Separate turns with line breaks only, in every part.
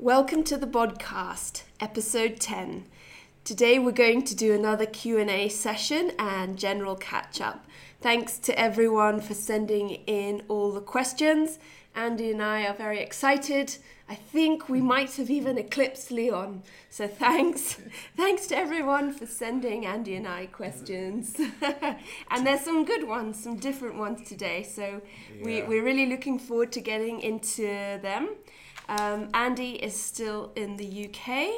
Welcome to the podcast, episode 10. Today we're going to do another Q&A session and general catch up. Thanks to everyone for sending in all the questions. Andy and I are very excited. I think we might have even eclipsed Leon. So thanks. thanks to everyone for sending Andy and I questions. and there's some good ones, some different ones today. So we, we're really looking forward to getting into them. Um, Andy is still in the UK.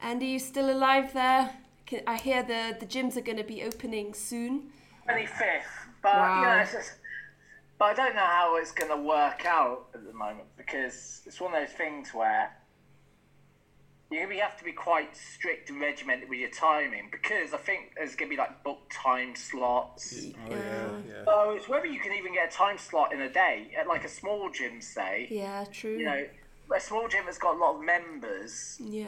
Andy, you still alive there? Can- I hear the, the gyms are going to be opening soon.
25th. But you know, it's just, but I don't know how it's going to work out at the moment because it's one of those things where you you have to be quite strict and regimented with your timing because I think there's going to be like book time slots.
Oh yeah, yeah.
So it's whether you can even get a time slot in a day at like a small gym, say.
Yeah, true.
You know, a small gym that's got a lot of members.
yeah.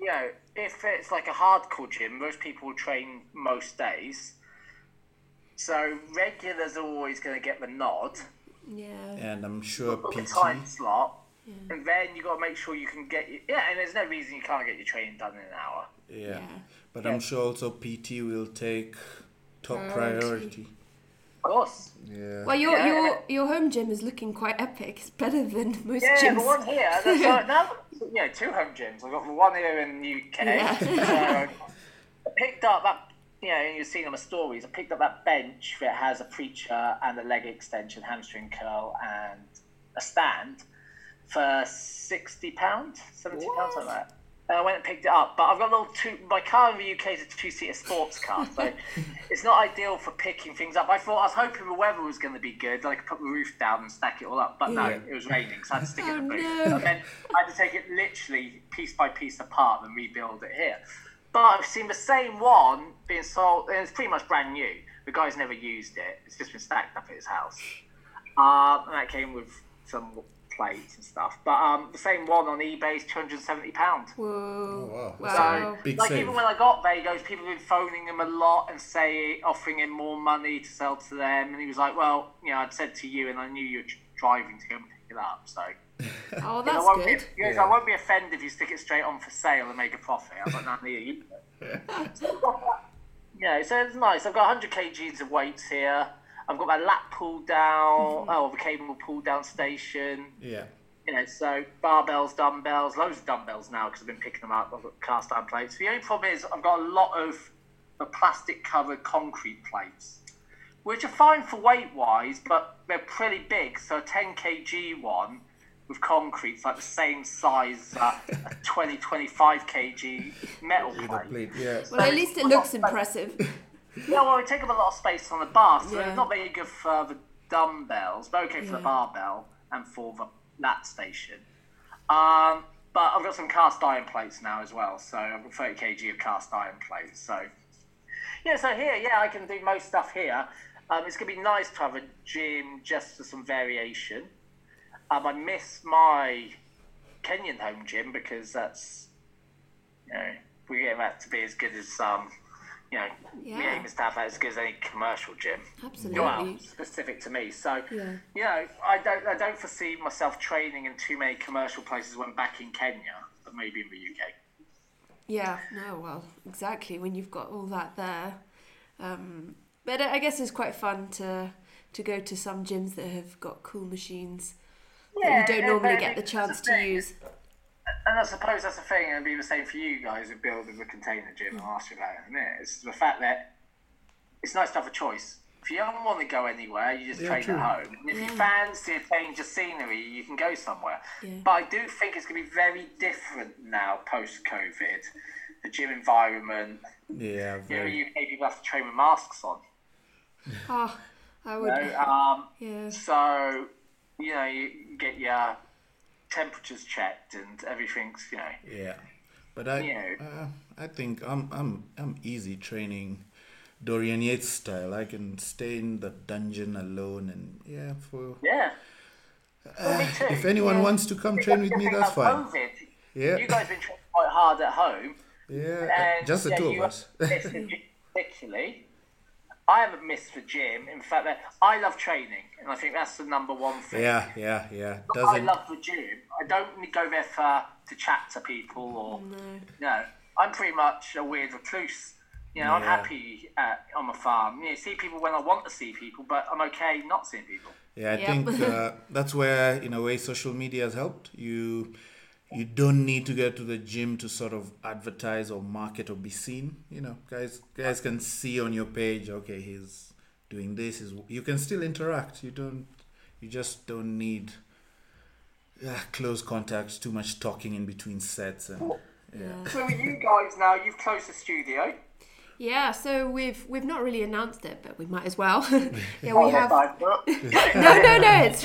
You know, if it's like a hardcore gym, most people train most days. So regulars are always going to get the nod,
Yeah.
And I'm sure
book a
PT.
time slot, and then you got to make sure you can get your, yeah. And there's no reason you can't get your training done in an hour.
Yeah.
Yeah.
But
Yeah.
I'm sure also PT will take top
Priority.
priority.
Of course.
Yeah.
Well, your
Yeah.
your your home gym is looking quite epic. It's better than most
Yeah,
gyms.
the one here. There's like, now, you know, two home gyms. I've got the one here in the UK.
Yeah.
So I picked up that. You know, you've seen on my stories. I picked up that bench that has a preacher and a leg extension, hamstring curl, and a stand for sixty pounds, seventy pounds, something like that. I went and picked it up, but I've got a little two. My car in the UK is a two-seater sports car, so it's not ideal for picking things up. I thought I was hoping the weather was going to be good, like I could put the roof down and stack it all up, but no,
Yeah.
it was raining, so I had to stick it
Oh,
in the boot.
no.
And then I had to take it literally piece by piece apart and rebuild it here. But I've seen the same one being sold, and it's pretty much brand new. The guy's never used it; it's just been stacked up at his house. Uh, and that came with some plates and stuff. But um, the same one on eBay is two hundred and seventy pounds.
Whoa.
wow.
Wow.
Big
like
save.
even when I got there, he goes, people have been phoning him a lot and say offering him more money to sell to them, and he was like, well, you know, I'd said to you, and I knew you were driving to go and pick it up, so.
Oh,
I
that's
won't
good.
Be, he goes,
Yeah.
I won't be offended if you stick it straight on for sale and make a profit. I was like, no, neither you. yeah, so it's nice. I've got 100 kgs of weights here. I've got my lap pull down, mm-hmm. oh, the cable pull down station.
Yeah.
You know, so barbells, dumbbells, loads of dumbbells now because I've been picking them up. I've got cast iron plates. The only problem is I've got a lot of the plastic covered concrete plates, which are fine for weight wise, but they're pretty big. So a 10 kg one with concrete's like the same size as a 20, 25 kg metal plate.
plate. Yeah.
Well, at least it looks impressive.
Yeah, well, it take up a lot of space on the bar, so
Yeah.
it's not very good for the dumbbells, but okay for
Yeah.
the barbell and for the lat station. Um, but I've got some cast iron plates now as well, so I've got 30 kg of cast iron plates. So, yeah, so here, yeah, I can do most stuff here. Um, it's going to be nice to have a gym just for some variation. Um, I miss my Kenyan home gym because that's, you know, we're getting that to be as good as, um, you know,
Yeah.
to have that as good as any commercial gym.
Absolutely.
Well, specific to me. So,
Yeah.
you know, I don't, I don't foresee myself training in too many commercial places when back in Kenya, but maybe in the UK.
Yeah, no, well, exactly. When you've got all that there, um, but I guess it's quite fun to to go to some gyms that have got cool machines that you don't normally get the chance to use.
And I suppose that's the thing, and it'd be the same for you guys who build the container gym. I'll ask you about it in a minute. It's the fact that it's nice to have a choice. If you don't want to go anywhere, you just
Yeah,
train
true.
at home. And if you fancy a change of scenery, you can go somewhere.
Yeah.
But I do think it's going to be very different now post COVID. The gym environment,
Yeah.
you know,
Very.
UK people have to train with masks on.
Oh, I
You
would.
know? um,
Yeah.
so, you know, you get your temperatures checked and everything's, you know.
Yeah. But I,
Yeah.
uh, I think I'm, I'm, I'm easy training Dorian Yates style. I can stay in the dungeon alone, and yeah, for
Yeah. Too.
if anyone
Yeah.
wants to come train with me, that's fine.
COVID,
Yeah.
You guys been training quite hard at home.
Yeah,
And
just the
yeah,
two of us.
particularly. I haven't missed the gym. In fact, that I love training, and I think that's the number one thing.
Yeah, yeah, yeah.
I
Doesn't
love the gym. I don't need to go there for to chat to people or no. I'm pretty much a weird recluse. You know, I'm happy at, on my farm. You know, see people when I want to see people, but I'm okay not seeing people.
Yeah, I
Yep.
think uh, that's where, in a way, social media has helped. You you don't need to get to the gym to sort of advertise or market or be seen. You know, guys guys can see on your page, okay, he's doing this. Is you can still interact. You don't. You just don't need uh, close contacts, too much talking in between sets, and yeah.
So with you guys now, you've closed the studio.
Yeah, so we've we've not really announced it, but we might as well. yeah, we have. no, no, no. It's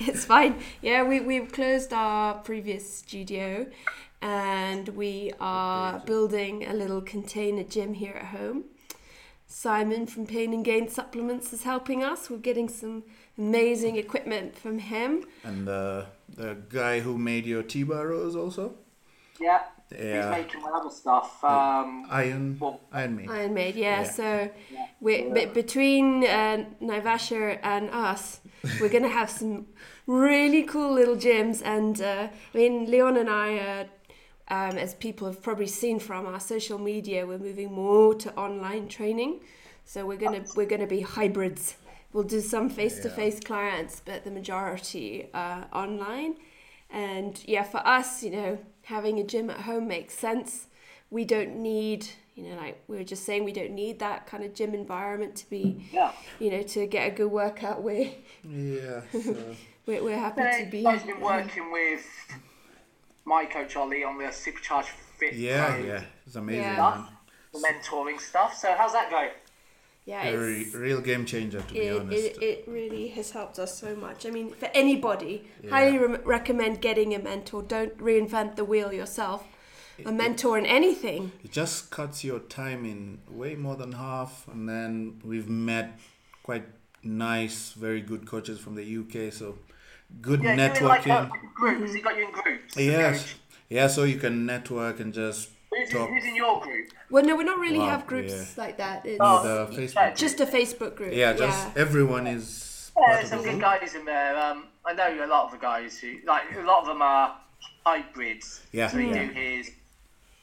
it's fine. Yeah, we we've closed our previous studio, and we are building a little container gym here at home. Simon from Pain and Gain Supplements is helping us. We're getting some amazing equipment from him.
and uh, the guy who made your T-bar rows also,
yeah.
Yeah.
He's making my other stuff. Um,
Iron
Well,
Iron Man.
Iron Maid, yeah.
Yeah.
So we be, between uh, Naivasha and us, we're gonna have some really cool little gyms. And uh, I mean, Leon and I, uh, um, as people have probably seen from our social media, we're moving more to online training. So we're gonna we're gonna be hybrids. We'll do some face-to-face clients, but the majority uh, online. And yeah, for us, you know, having a gym at home makes sense. We don't need, you know, like we were just saying, we don't need that kind of gym environment to be,
yeah.
you know, to get a good workout. We're
Yeah. So.
we're, we're happy to be.
you guys been working with my coach Ollie on the Supercharged Fit
Yeah,
Pro
yeah, it's amazing,
Yeah.
man.
the mentoring stuff. So how's that going?
Yeah,
A re- real game changer, to be
it,
honest.
it, it really has helped us so much. I mean, for anybody, highly re- recommend getting a mentor. Don't reinvent the wheel yourself. A mentor in anything.
It just cuts your time in way more than half, and then we've met quite nice, very good coaches from the UK. So good
Yeah, you're like
networking.
uh, groups. He got you in groups.
yes, yeah. So you can network and just
Who's,
talk.
who's in your group?
Well, no, we don't really
Wow,
have groups
yeah.
like that. It's
Oh,
the
yeah,
Facebook.
just a Facebook group.
yeah, just everyone is
Yeah,
part
there's
of
some
the
good
group.
guys in there. Um, I know a lot of the guys who like a lot of them are hybrids.
Yeah,
So he
yeah.
do his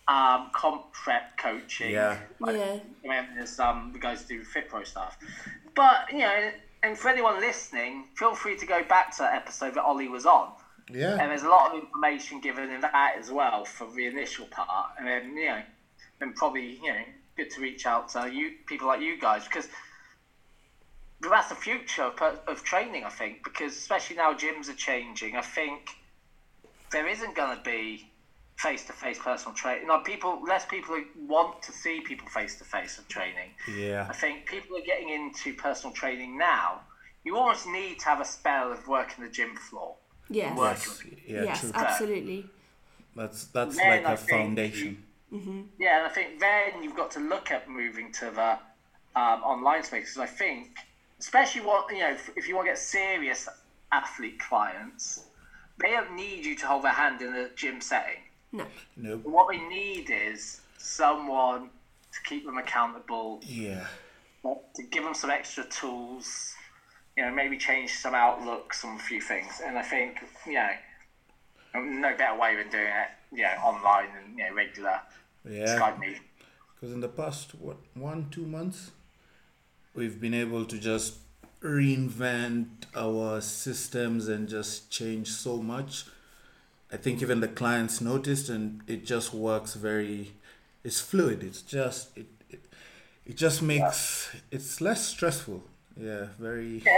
um, comp prep coaching.
Yeah.
Like,
Yeah.
And then there's um, the guys who do Fit Pro stuff. But you know, and for anyone listening, feel free to go back to that episode that Ollie was on. And there's a lot of information given in that as well for the initial part. And then, you know, then probably, you know, good to reach out to you people like you guys because that's the future of, of training, I think, because especially now gyms are changing. I think there isn't going to be face to face personal training. Like people, less people want to see people face to face of training.
yeah,
I think people are getting into personal training now. You almost need to have a spell of working the gym floor.
Yes.
Working.
yes, yeah.
yes,
true.
absolutely.
That's that's
Then
like
I
a
think
foundation.
Yeah, and I think then you've got to look at moving to the um, online space. 'cause I think, especially what you know, if, if you want to get serious athlete clients, they don't need you to hold their hand in a gym setting.
No.
Nope.
What they need is someone to keep them accountable,
Yeah,
to give them some extra tools. You know, maybe change some outlooks on a few things. And I think, you know, no better way than doing it, you know, online and you know, regular
yeah.
Skype meeting.
Because in the past, what, one, two months, we've been able to just reinvent our systems and just change so much. I think even the clients noticed, and it just works very. It's fluid. It's just it. It, it just makes it's less stressful. Yeah, very.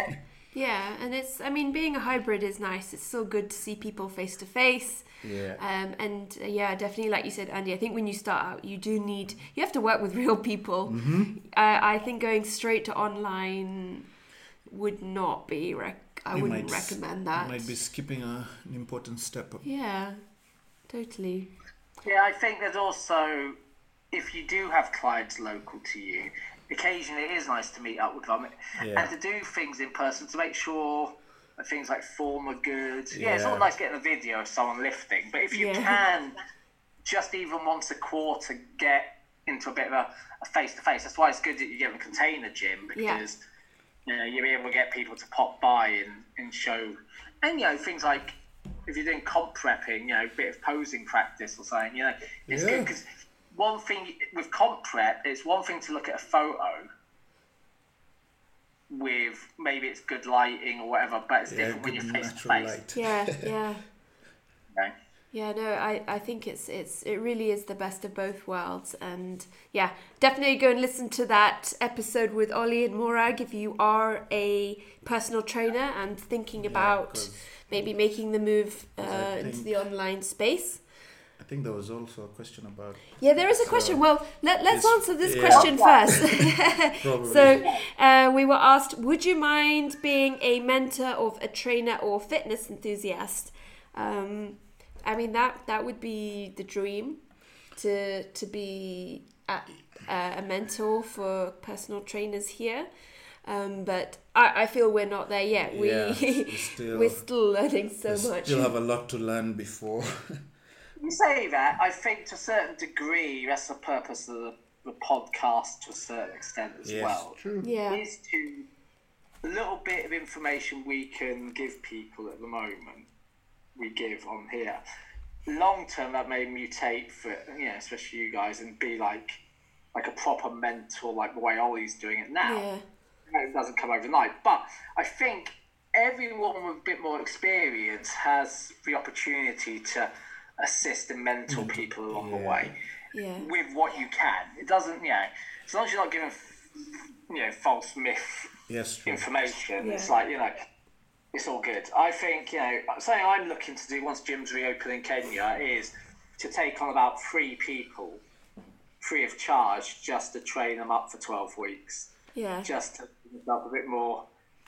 Yeah, and it's, I mean, being a hybrid is nice. It's still good to see people face to face.
Yeah.
Um, and uh, yeah, definitely, like you said, Andy, I think when you start out, you do need, you have to work with real people. Mm-hmm. I, I think going straight to online would not be, rec- I
You
wouldn't
might
recommend that.
Might be skipping a, an important step.
Yeah, totally.
Yeah, I think there's also, if you do have clients local to you, occasionally it is nice to meet up with them
Yeah.
and to do things in person to make sure that things like form are good. Yeah, it's
Yeah.
not nice getting a video of someone lifting, but if you
Yeah.
can just even once a quarter get into a bit of a face to face. That's why it's good that you get a container gym because you know you're able to get people to pop by and, and show, and you know things like if you're doing comp prepping, you know, a bit of posing practice or something, you know, it's
Yeah.
good because one thing with comp prep, it's one thing to look at a photo with maybe it's good lighting or whatever, but it's
Yeah,
different when you're face to
natural
face.
light.
Yeah, yeah.
you?
Yeah, no, I, I think it's it's it really is the best of both worlds, and yeah, definitely go and listen to that episode with Ollie and Morag if you are a personal trainer and thinking about maybe making the move uh,
'cause I
into the online space.
I think there was also a question about
Yeah, there is a
So,
question. Well, let, let's answer this
yeah.
question first. so, uh, we were asked, would you mind being a mentor of a trainer or fitness enthusiast? Um, I mean, that that would be the dream to to be a, uh, a mentor for personal trainers here. Um, but I, I feel we're not there yet. We
Yeah, we still-
we're still learning so
we
much.
still have a lot to learn before.
You say that, I think to a certain degree, that's the purpose of the, the podcast to a certain extent as
yes,
well.
true.
yeah,
Is to a little bit of information we can give people at the moment, we give on here. Long term, that may mutate for you know, especially you guys, and be like like a proper mentor, like the way Ollie's doing it now.
yeah,
it doesn't come overnight. But I think everyone with a bit more experience has the opportunity to assist and mentor people along the way
yeah,
with what you can. It doesn't, you know, as long as you're not giving, you know, false myth
Yes, true.
information, it's like, you know, it's all good. I think, you know, something I'm looking to do once gyms reopen in Kenya is to take on about three people free of charge just to train them up for 12 weeks
yeah,
just to build up a bit more,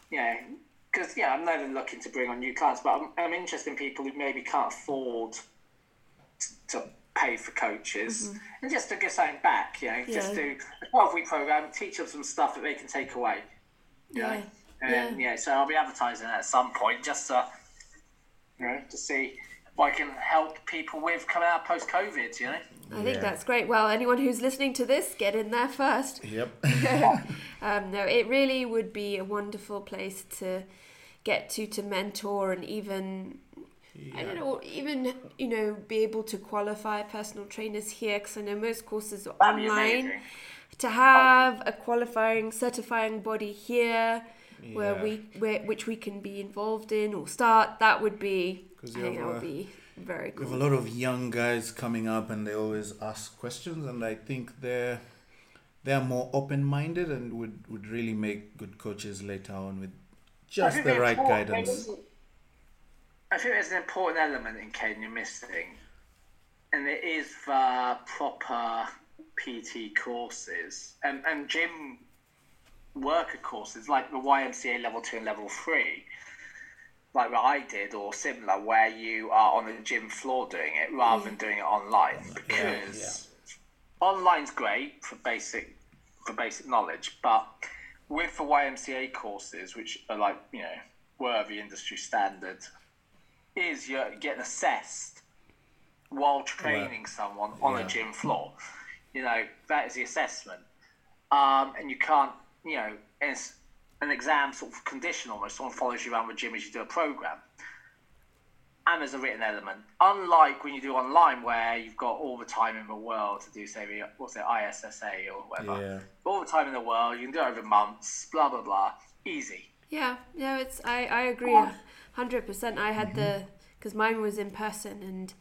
you know, because yeah, I'm not even looking to bring on new clients, but I'm, I'm interested in people who maybe can't afford t- to pay for coaches and just to give something back, you know, just
Mm-hmm. Yeah.
do a 12 week program, teach them some stuff that they can take away, you
Yeah.
know, and yeah. so I'll be advertising at some point just to, you know, to see what I can help people with coming out post COVID, you know.
I think
Yeah.
that's great. Well, anyone who's listening to this, get in there first.
Yep.
Um, no, it really would be a wonderful place to get to to mentor and even I don't know, even you know, be able to qualify personal trainers here because I know most courses are
That'd
online. To have a qualifying, certifying body here, where we where which we can be involved in or start, that would be. I
'Cause you
think that would be very
We have a lot of young guys coming up, and they always ask questions, and I think they're they're more open minded and would would really make good coaches later on with just the
the
right
important-
guidance.
I think there's an important element in Kenya missing, and it is the proper PT courses. And, and gym worker courses like the YMCA level two and level three, like what I did or similar, where you are on the gym floor doing it rather than mm. doing it online. Because online's great for basic for basic knowledge, but with the YMCA courses, which are like you know were the industry standard, is you're getting assessed while training someone on
Yeah.
a gym floor. You know that is the assessment, um, and you can't you know it's an exam sort of condition almost. Someone follows you around the gym as you do a program. And there's a written element. Unlike when you do online, where you've got all the time in the world to do, say, the, what's it, ISSA or whatever.
Yeah.
All the time in the world, you can do it over months, blah, blah, blah. Easy.
Yeah, no, it's I I agree a hundred percent. I had the mm-hmm. because mine was in person, and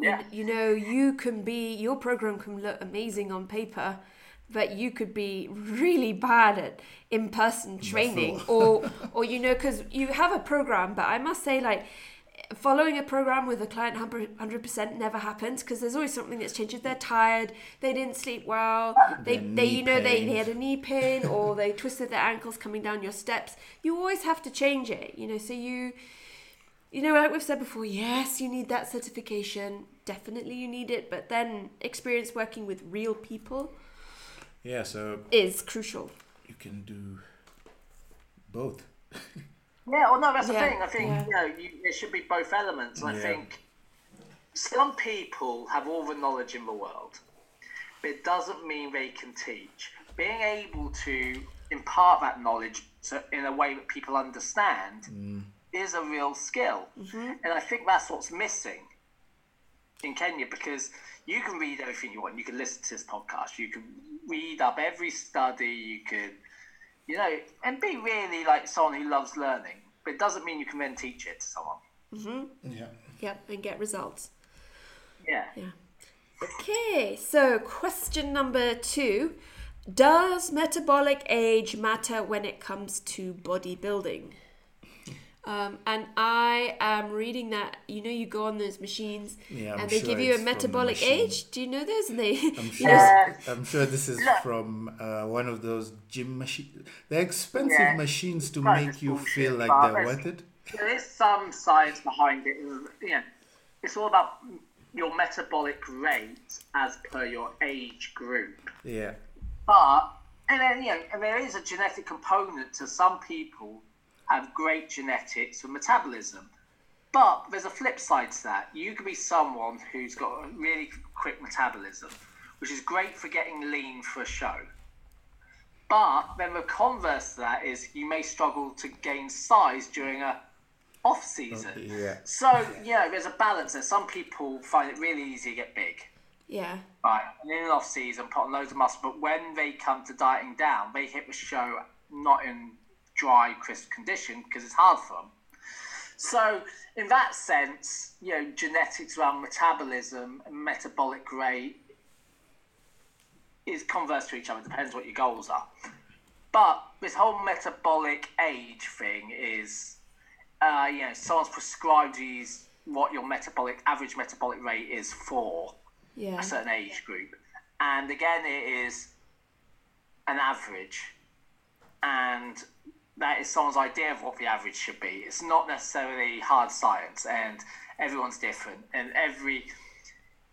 you, you know you can be your program can look amazing on paper, but you could be really bad at in person training, or or you know because you have a program, but I must say like. Following a program with a client 100% never happens because there's always something that's changed. If they're tired, they didn't sleep well, they, they you know, they, they had a knee pain or they twisted their ankles coming down your steps. You always have to change it, you know. So you, you know, like we've said before, yes, you need that certification. Definitely, you need it. But then, experience working with real people
Yeah, so
is crucial.
you can do both.
Yeah, well, no, that's
Yeah,
the thing. I think
yeah.
you know you, there should be both elements. I
Yeah.
think some people have all the knowledge in the world, but it doesn't mean they can teach. Being able to impart that knowledge so in a way that people understand mm. is a real skill. Mm-hmm. And I think that's what's missing in Kenya because you can read everything you want. You can listen to this podcast. You can read up every study. You can, you know, and be really like someone who loves learning. But it doesn't mean you can then teach it to someone. Mm-hmm.
Yeah.
Yep, and get results.
Yeah.
Yeah. Okay, so question number two Does metabolic age matter when it comes to bodybuilding? Um, and I am reading that you know you go on those machines
Yeah,
and they
sure
give you a
it's from the
metabolic age. Do you know those? And they
I'm
you
sure.
know,
I'm sure this is
Look.
from uh, one of those gym machines. They're expensive
Yeah.
machines to
Right,
make you
bullshit,
feel like they're worth it.
There is some science behind it. You know, it's all about your metabolic rate as per your age group.
Yeah.
But and then you know, and there is a genetic component to some people have great genetics for metabolism. But there's a flip side to that. You could be someone who's got a really quick metabolism, which is great for getting lean for a show. But then the converse to that is you may struggle to gain size during a off season.
Oh, yeah.
So, you know, there's a balance there. Some people find it really easy to get big.
yeah,
Right, and in an off season, put on loads of muscle, but when they come to dieting down, they hit the show not in dry, crisp condition because it's hard for them. So, in that sense, you know, genetics around metabolism and metabolic rate is converse to each other. Depends what your goals are. But this whole metabolic age thing is, uh, you know, someone's prescribed these what your metabolic average metabolic rate is for
yeah,
a certain age group. And again, it is an average. And that is someone's idea of what the average should be. It's not necessarily hard science, and everyone's different. And every,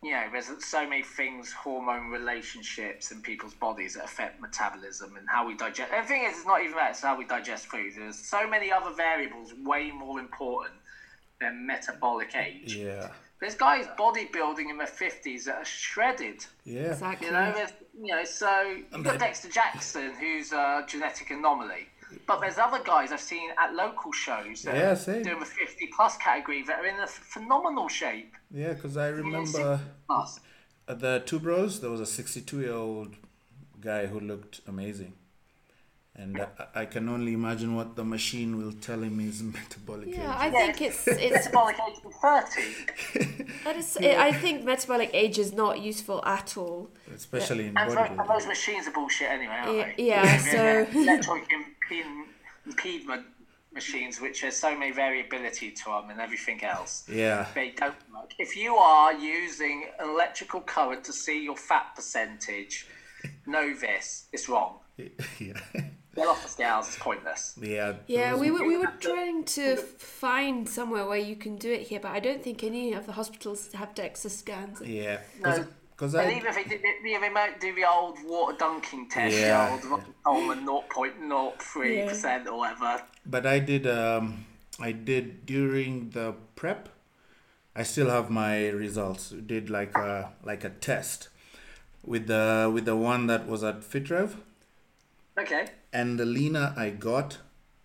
you know, there's so many things, hormone relationships in people's bodies that affect metabolism and how we digest. And the thing is, it's not even that, it's how we digest food. There's so many other variables way more important than metabolic age.
Yeah.
There's guys bodybuilding in their fifties that are shredded.
Yeah.
exactly.
You know, you know. So you've got Dexter Jackson, who's a genetic anomaly. But there's other guys I've seen at local shows that
Yeah,
are
same.
doing the 50 plus category that are in a phenomenal shape.
Yeah, because I remember
60 plus.
at the two bros, there was a 62 year old guy who looked amazing. And I, I can only imagine what the machine will tell him his metabolic
Yeah,
age.
I think it's it's
metabolic age 30.
that is. I think metabolic age is not useful at all.
Especially in
And, tho- and
bodybuilding.
those machines are bullshit anyway, aren't
Yeah,
they?
yeah,
They're-
so-
electronic impede- impediment machines, which has so many variability to them and everything else.
Yeah.
they don't work. If you are using an electrical current to see your fat percentage, know this, it's wrong.
yeah.
Get off the scales, it's pointless.
Yeah.
Yeah, we were we were trying to find somewhere where you can do it here, but I don't think any of the hospitals have DEXA scans.
Yeah.
No.
Because
And
I.
even if they, did, they, they might do the old water dunking test,
Yeah.
the old Coleman 0.03% or whatever.
But I did. Um, I did during the prep. I still have my results. Did like a like a test with the with the one that was at FitRev,
Okay.
and the leaner I got,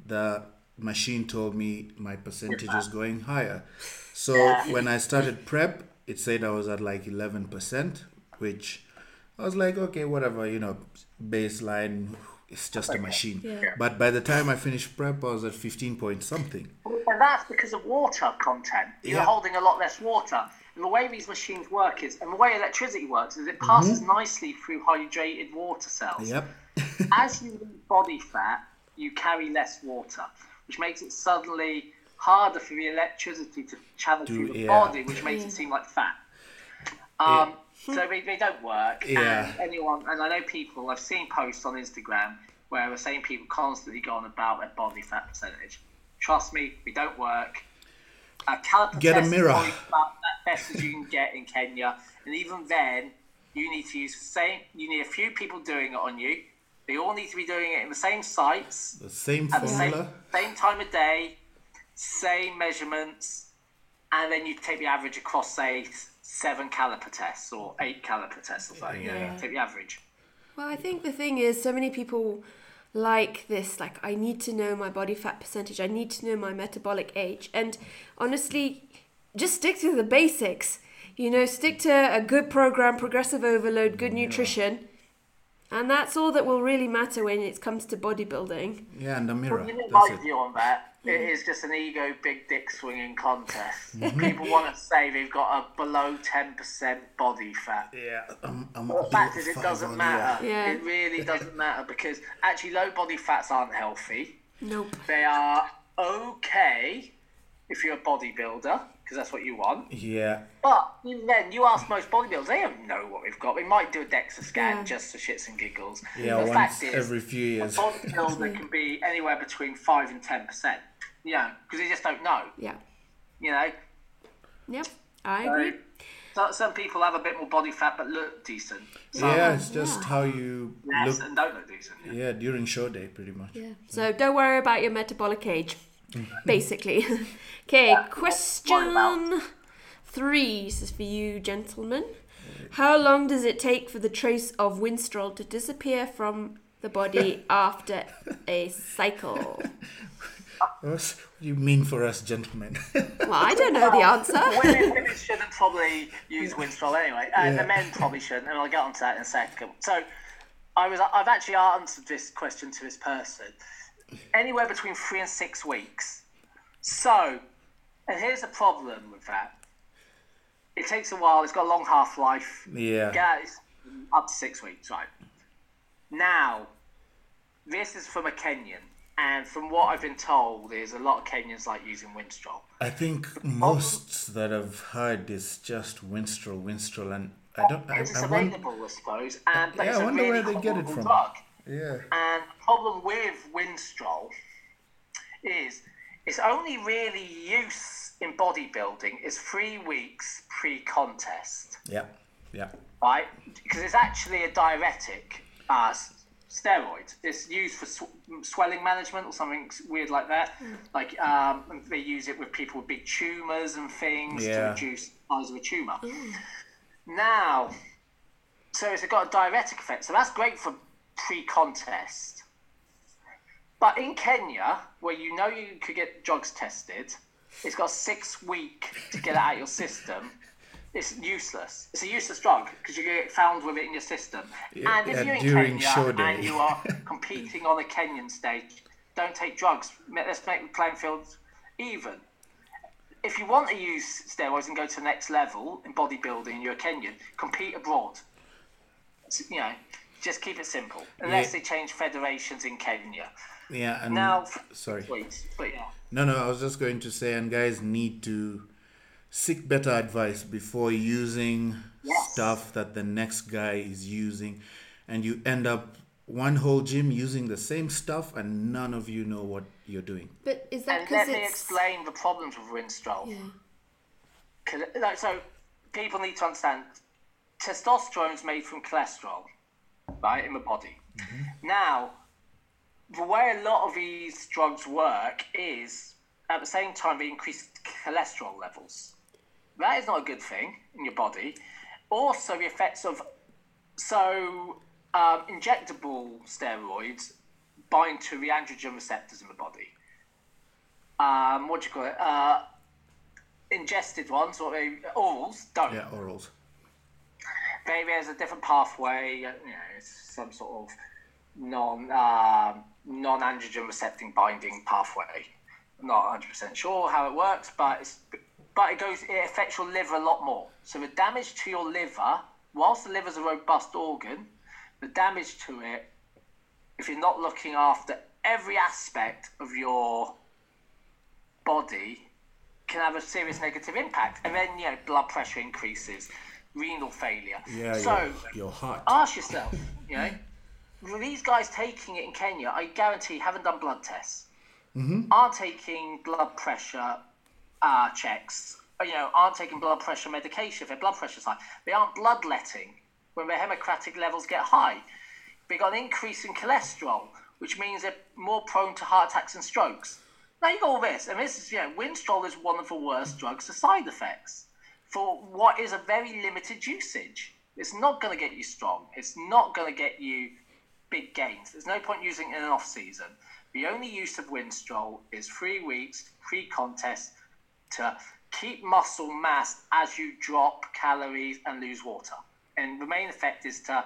the machine told me my percentage is going higher. So
Yeah.
when I started prep, it said I was at like eleven percent, which I was like, okay, whatever, you know, baseline. It's just a machine.
Yeah.
But by the time I finished prep, I was at fifteen point something.
And that's because of water content. You're
Yeah.
holding a lot less water. And the way these machines work is, and the way electricity works is it passes mm-hmm. nicely through hydrated water cells.
Yep.
As you lose body fat, you carry less water, which makes it suddenly harder for the electricity to channel through the
yeah.
body, which makes it seem like fat. Um, So they, they don't work.
Yeah.
And anyone, and I know people, I've seen posts on Instagram where the same people constantly go on about their body fat percentage. Trust me, they don't work. A caliper
Get a
test is
mirror.
probably about that best as you can get in Kenya, and even then, you need to use the same. You need a few people doing it on you. They all need to be doing it in the same sites
The same
at the same,
formula.
same time of day, same measurements, and then you take the average across, say, seven caliper tests or eight caliper tests or something. Yeah.
Yeah.
Take the average.
Well, I think the thing is, so many people like this. Like, I need to know my body fat percentage. I need to know my metabolic age. And honestly, just stick to the basics. You know, stick to a good program, progressive overload, good nutrition. And that's all that will really matter when it comes to bodybuilding.
Yeah, and the mirror. That's it.
on that, it mm-hmm. is just an ego big dick swinging contest. Mm-hmm. People want to say they've got a below 10% body fat.
Yeah. Um, um, I'm, I'm
the fact is, it doesn't matter.
Yeah.
It really doesn't matter because actually, low body fats aren't healthy.
Nope.
They are okay if you're a bodybuilder because that's what you want.
Yeah.
But then, you ask most bodybuilders, they don't know what we've got. We might do a DEXA scan
yeah.
just for shits and giggles.
Yeah,
the
once
fact is,
every few years.
A bodybuilder can be anywhere between 5 and 10%. Yeah, because they just don't know.
Yeah.
You know.
Yep, I agree.
So some people have a bit more body fat but look decent. So,
yeah, it's just
yeah.
how you
yes,
look.
and don't look decent. Yeah.
yeah. during show day, pretty much.
Yeah. So don't worry about your metabolic age, mm-hmm. basically. okay, yeah, question three this is for you, gentlemen. How long does it take for the trace of Winstrol to disappear from the body after a cycle?
What's- What do you mean for us gentlemen?
Well, I don't know the answer.
women, women shouldn't probably use Winstrol anyway, and
Yeah.
the men probably shouldn't. And I'll get onto that in a second. So, I was I've actually answered this question to this person. Anywhere between three and six weeks. So, and here's the problem with that. It takes a while. It's got a long half life.
yeah.
Guys, up to six weeks, right? Now, this is from a Kenyan, and from what I've been told, is a lot of Kenyans like using Winstrol.
I think most that I've heard is just Winstrol, Winstrol, and I don't. I,
It's
I want,
available, I suppose, and but
Yeah, I wonder
really
where they get it from.
drug.
yeah.
And the problem with Winstrol is it's only really use in bodybuilding is three weeks pre-contest,
Yeah. Yeah.
right? Because it's actually a diuretic uh, s- steroid. It's used for sw- mm, swelling management or something weird like that. Hmm. Like um, they use it with people with big tumors and things to reduce the size of a tumor. Hmm. Now, so it's got a diuretic effect. So that's great for pre-contest. But in Kenya, where you know you could get drugs tested, it's got six week to get it out of your system. It's useless. It's a useless drug because you get found with it in your system.
Yeah,
and if
yeah,
you're in
during
Kenya
show day.
and you are competing on a Kenyan stage, don't take drugs. Let's make the playing fields even. If you want to use steroids and go to the next level in bodybuilding, and you're a Kenyan, compete abroad. You know, just keep it simple. Unless
Yeah.
they change federations in Kenya.
Yeah. And
Now,
sorry.
Please, but yeah.
No, no. I was just going to say, and guys need to seek better advice before using
Yes.
stuff that the next guy is using, and you end up one whole gym using the same stuff, and none of you know what you're doing.
But is that
And
because
let me explain the problems with Winstrol.
Yeah.
'Cause, like, so people need to understand testosterone is made from cholesterol, right, in the body. Mm-hmm. Now, the way a lot of these drugs work is at the same time they increase cholesterol levels. That is not a good thing in your body. Also, the effects of so um, injectable steroids bind to the androgen receptors in the body. Um, what do you call it? Uh, ingested ones or they, orals don't.
Yeah, orals.
Maybe there's a different pathway. You know, it's some sort of non um non androgen receptor binding pathway. I'm not 100 percent sure how it works, but it's but it goes it affects your liver a lot more. So the damage to your liver, whilst the liver's a robust organ, the damage to it, if you're not looking after every aspect of your body, can have a serious negative impact. And then you know blood pressure increases, renal failure.
Yeah,
so
your, your heart.
ask yourself, you know, these guys taking it in Kenya, I guarantee haven't done blood tests, mm-hmm. aren't taking blood pressure uh, checks, you know, aren't taking blood pressure medication if their blood pressure's high. They aren't bloodletting when their hemocratic levels get high. They've got an increase in cholesterol, which means they're more prone to heart attacks and strokes. Now you got all this, and this is, you know, Winstrol is one of the worst drugs for side effects. for what is a very limited usage. It's not going to get you strong. It's not going to get you big gains. There's no point using it in an off season. The only use of Winstrol is three weeks pre-contest to keep muscle mass as you drop calories and lose water. And the main effect is to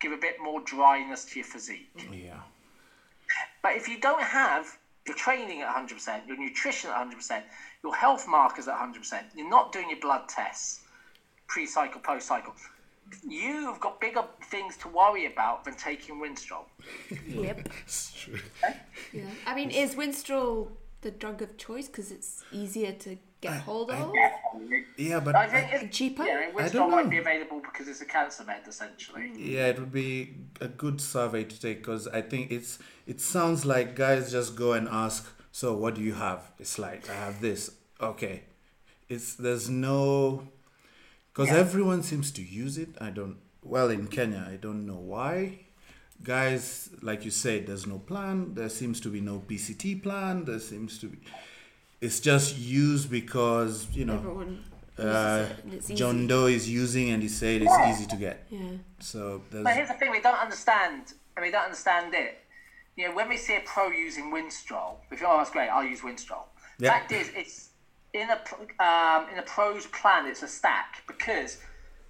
give a bit more dryness to your physique.
Yeah.
But if you don't have your training at 100%, your nutrition at 100%, your health markers at 100%, you're not doing your blood tests pre cycle, post cycle, you've got bigger things to worry about than taking Winstrol.
Yep.
It's true.
Yeah. I mean, is Winstrol the drug of choice because it's easier to get hold of?
Yeah, but
I think
I-
it's
Cheaper?
Yeah,
I don't
might
know.
be available because it's a cancer med, essentially. Hmm.
yeah, it would be a good survey to take because I think it's it sounds like guys just go and ask, so what do you have? It's like I have this. Okay, it's there's no because
Yeah.
everyone seems to use it. I don't. Well, in Kenya, I don't know why. Guys, like you said, there's no plan. There seems to be no PCT plan. There seems to be. It's just used because you know
Everyone uses
uh,
it and it's easy.
John Doe is using, and he said it's easy to get.
Yeah.
So
But here's the thing: we don't understand, and we don't understand it. You know, when we see a pro using Winstrol, we think, "Oh, that's great. I'll use Winstrol."
Yeah.
Fact is, it's in a um, in a pro's plan. It's a stack because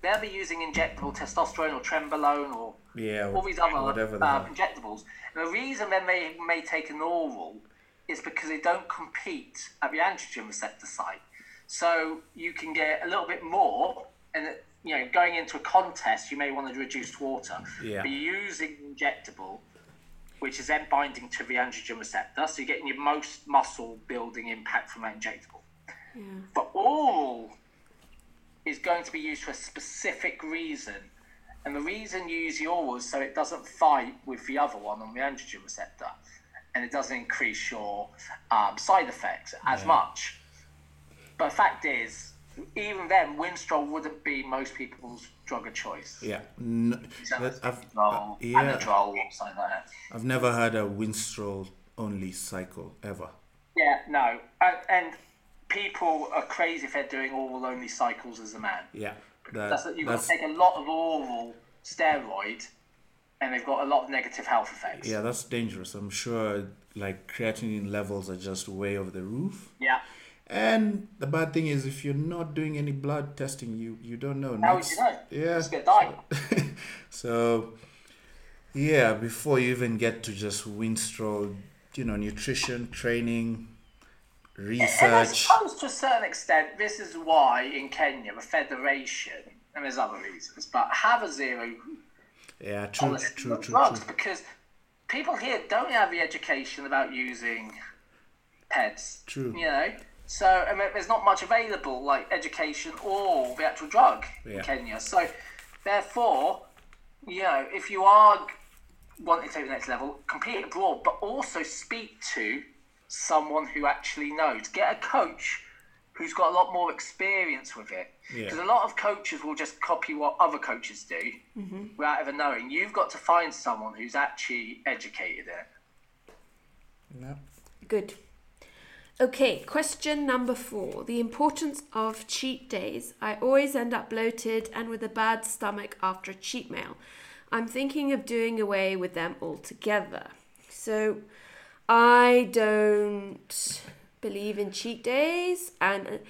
they'll be using injectable testosterone or trenbolone or
Yeah,
all these other
whatever they
uh, injectables. And the reason then they may take an oral is because they don't compete at the androgen receptor site. So you can get a little bit more, and you know, going into a contest, you may want to reduce water.
Yeah.
But using injectable, which is then binding to the androgen receptor, so you're getting your most muscle building impact from that injectable. But oral is going to be used for a specific reason. And the reason you use the oral is so it doesn't fight with the other one on the androgen receptor. And it doesn't increase your um, side effects as
Yeah.
much. But the fact is, even then, Winstrol wouldn't be most people's drug of choice.
Yeah, N- that, I've, uh, yeah,
like that.
I've never had a Winstrol only cycle ever.
Yeah, no. And, and people are crazy if they're doing oral only cycles as a man.
Yeah, that,
that you've got
that's
to take a lot of oral steroid, and they've got a lot of negative health effects.
yeah, that's dangerous. I'm sure like creatinine levels are just way over the roof.
Yeah.
And the bad thing is, if you're not doing any blood testing, you you don't know.
How
Next-
you know?
Yeah.
Just get died.
So, yeah, before you even get to just Winstrol, you know, nutrition, training,
And I
research.
suppose to a certain extent, this is why in Kenya the federation, and there's other reasons, but have a zero
Yeah, true, true, true,
drugs
true.
because people here don't have the education about using PEDs.
True.
You know? So, I mean, there's not much available, like education or the actual drug
Yeah.
in Kenya. So, therefore, you know, if you are wanting to take the next level, compete abroad, but also speak to someone who actually knows. Get a coach who's got a lot more experience with it.
Yeah.
Because a lot of coaches will just copy what other coaches do mm-hmm. without ever knowing. You've got to find someone who's actually educated in it.
Yeah.
Good. Okay, question number four. The importance of cheat days. I always end up bloated and with a bad stomach after a cheat meal. I'm thinking of doing away with them altogether. So, I don't believe in cheat days, and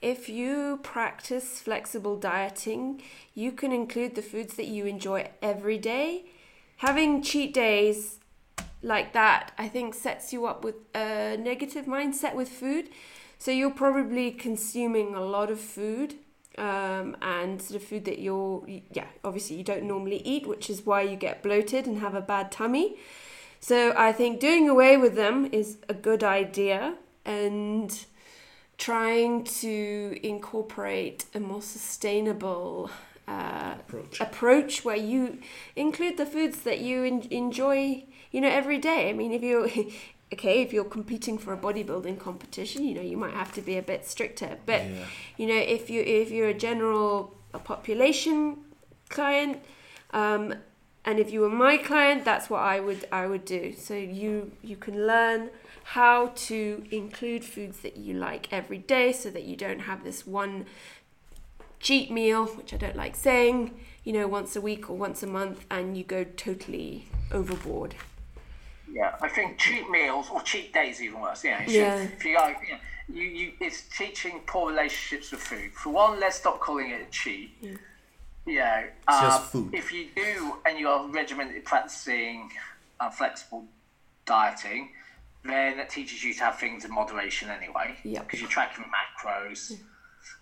if you practice flexible dieting, you can include the foods that you enjoy every day. Having cheat days like that, I think sets you up with a negative mindset with food. So you're probably consuming a lot of food um, and sort of food that you're, yeah, obviously you don't normally eat, which is why you get bloated and have a bad tummy. So I think doing away with them is a good idea and trying to incorporate a more sustainable uh,
Approach.
approach where you include the foods that you en- enjoy, you know, every day. I mean, if you're okay, if you're competing for a bodybuilding competition, you know, you might have to be a bit stricter. But
Yeah.
you know, if you if you're a general a population client, um, and if you were my client, that's what I would I would do. So you you can learn how to include foods that you like every day, so that you don't have this one cheat meal, which I don't like saying, you know, once a week or once a month, and you go totally overboard.
Yeah, I think cheat meals or cheat days even worse. Yeah,
Yeah.
If you you, know, you, you, it's teaching poor relationships with food. For one, let's stop calling it a cheat. You know,
It's just
um,
food.
If you do and you're regimented practicing uh, flexible dieting, then it teaches you to have things in moderation anyway.
Yep.
Because you're tracking macros.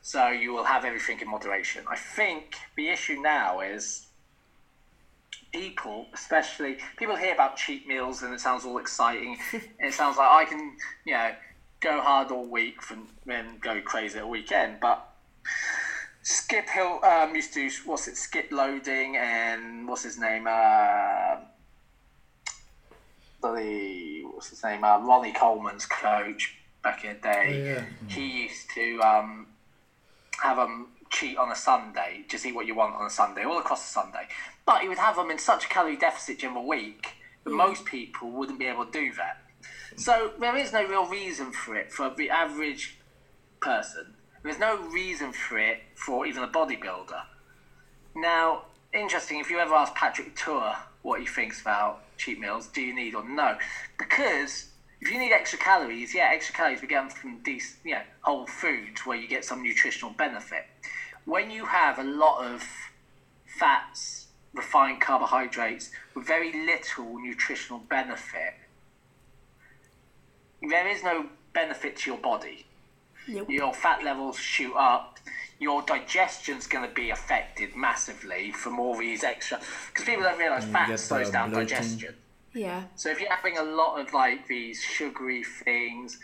So you will have everything in moderation. I think the issue now is people, especially people hear about cheat meals and it sounds all exciting. it sounds like I can, you know, go hard all week and then go crazy at weekend. But Skip Hill um, used to what's it? Skip loading and what's his name? Uh, the what's his name? Uh, Ronnie Coleman's coach back in the day.
Oh, yeah.
He used to um, have them cheat on a Sunday, just eat what you want on a Sunday, all across the Sunday. But he would have them in such a calorie deficit during the week that most people wouldn't be able to do that. So there is no real reason for it for the average person. There's no reason for it for even a bodybuilder. Now, interesting, if you ever ask Patrick Tuor what he thinks about cheat meals, do you need or no? Because if you need extra calories, yeah, extra calories we get from decent, you know, whole foods where you get some nutritional benefit. When you have a lot of fats, refined carbohydrates with very little nutritional benefit, there is no benefit to your body
Nope.
your fat levels shoot up, your digestion's going to be affected massively from all these extra. Because people don't realize
you
fat slows
uh,
down
bloating.
digestion.
Yeah.
So if you're having a lot of like these sugary things,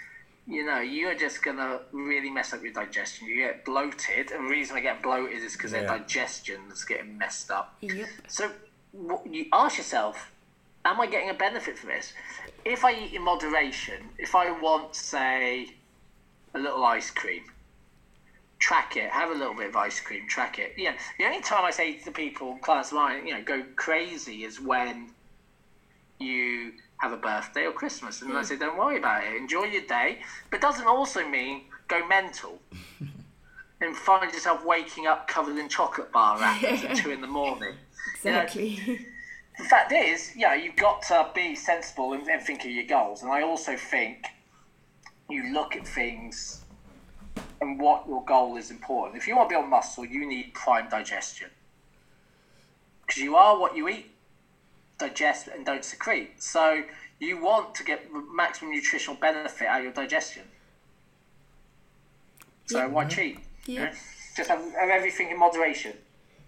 you know, you're just going to really mess up your digestion. You get bloated, and the reason I get bloated is because their
Yeah.
digestion's getting messed up.
Yep.
So what, you ask yourself, am I getting a benefit from this? If I eat in moderation, if I want, say, a little ice cream, track it, have a little bit of ice cream, track it. Yeah, the only time I say to people, clients of mine, you know, go crazy is when you have a birthday or Christmas. And I hmm. say, don't worry about it, enjoy your day. But doesn't also mean go mental. And find yourself waking up covered in chocolate bar wrappers at two in the morning. You know,
Exactly.
the fact is, yeah, you've got to be sensible and, and think of your goals. And I also think you look at things and what your goal is important. If you want to build muscle, you need prime digestion. Because you are what you eat, digest, and don't secrete. So you want to get maximum nutritional benefit out of your digestion. So
Yeah.
why cheat?
Yeah.
Just have, have everything in moderation.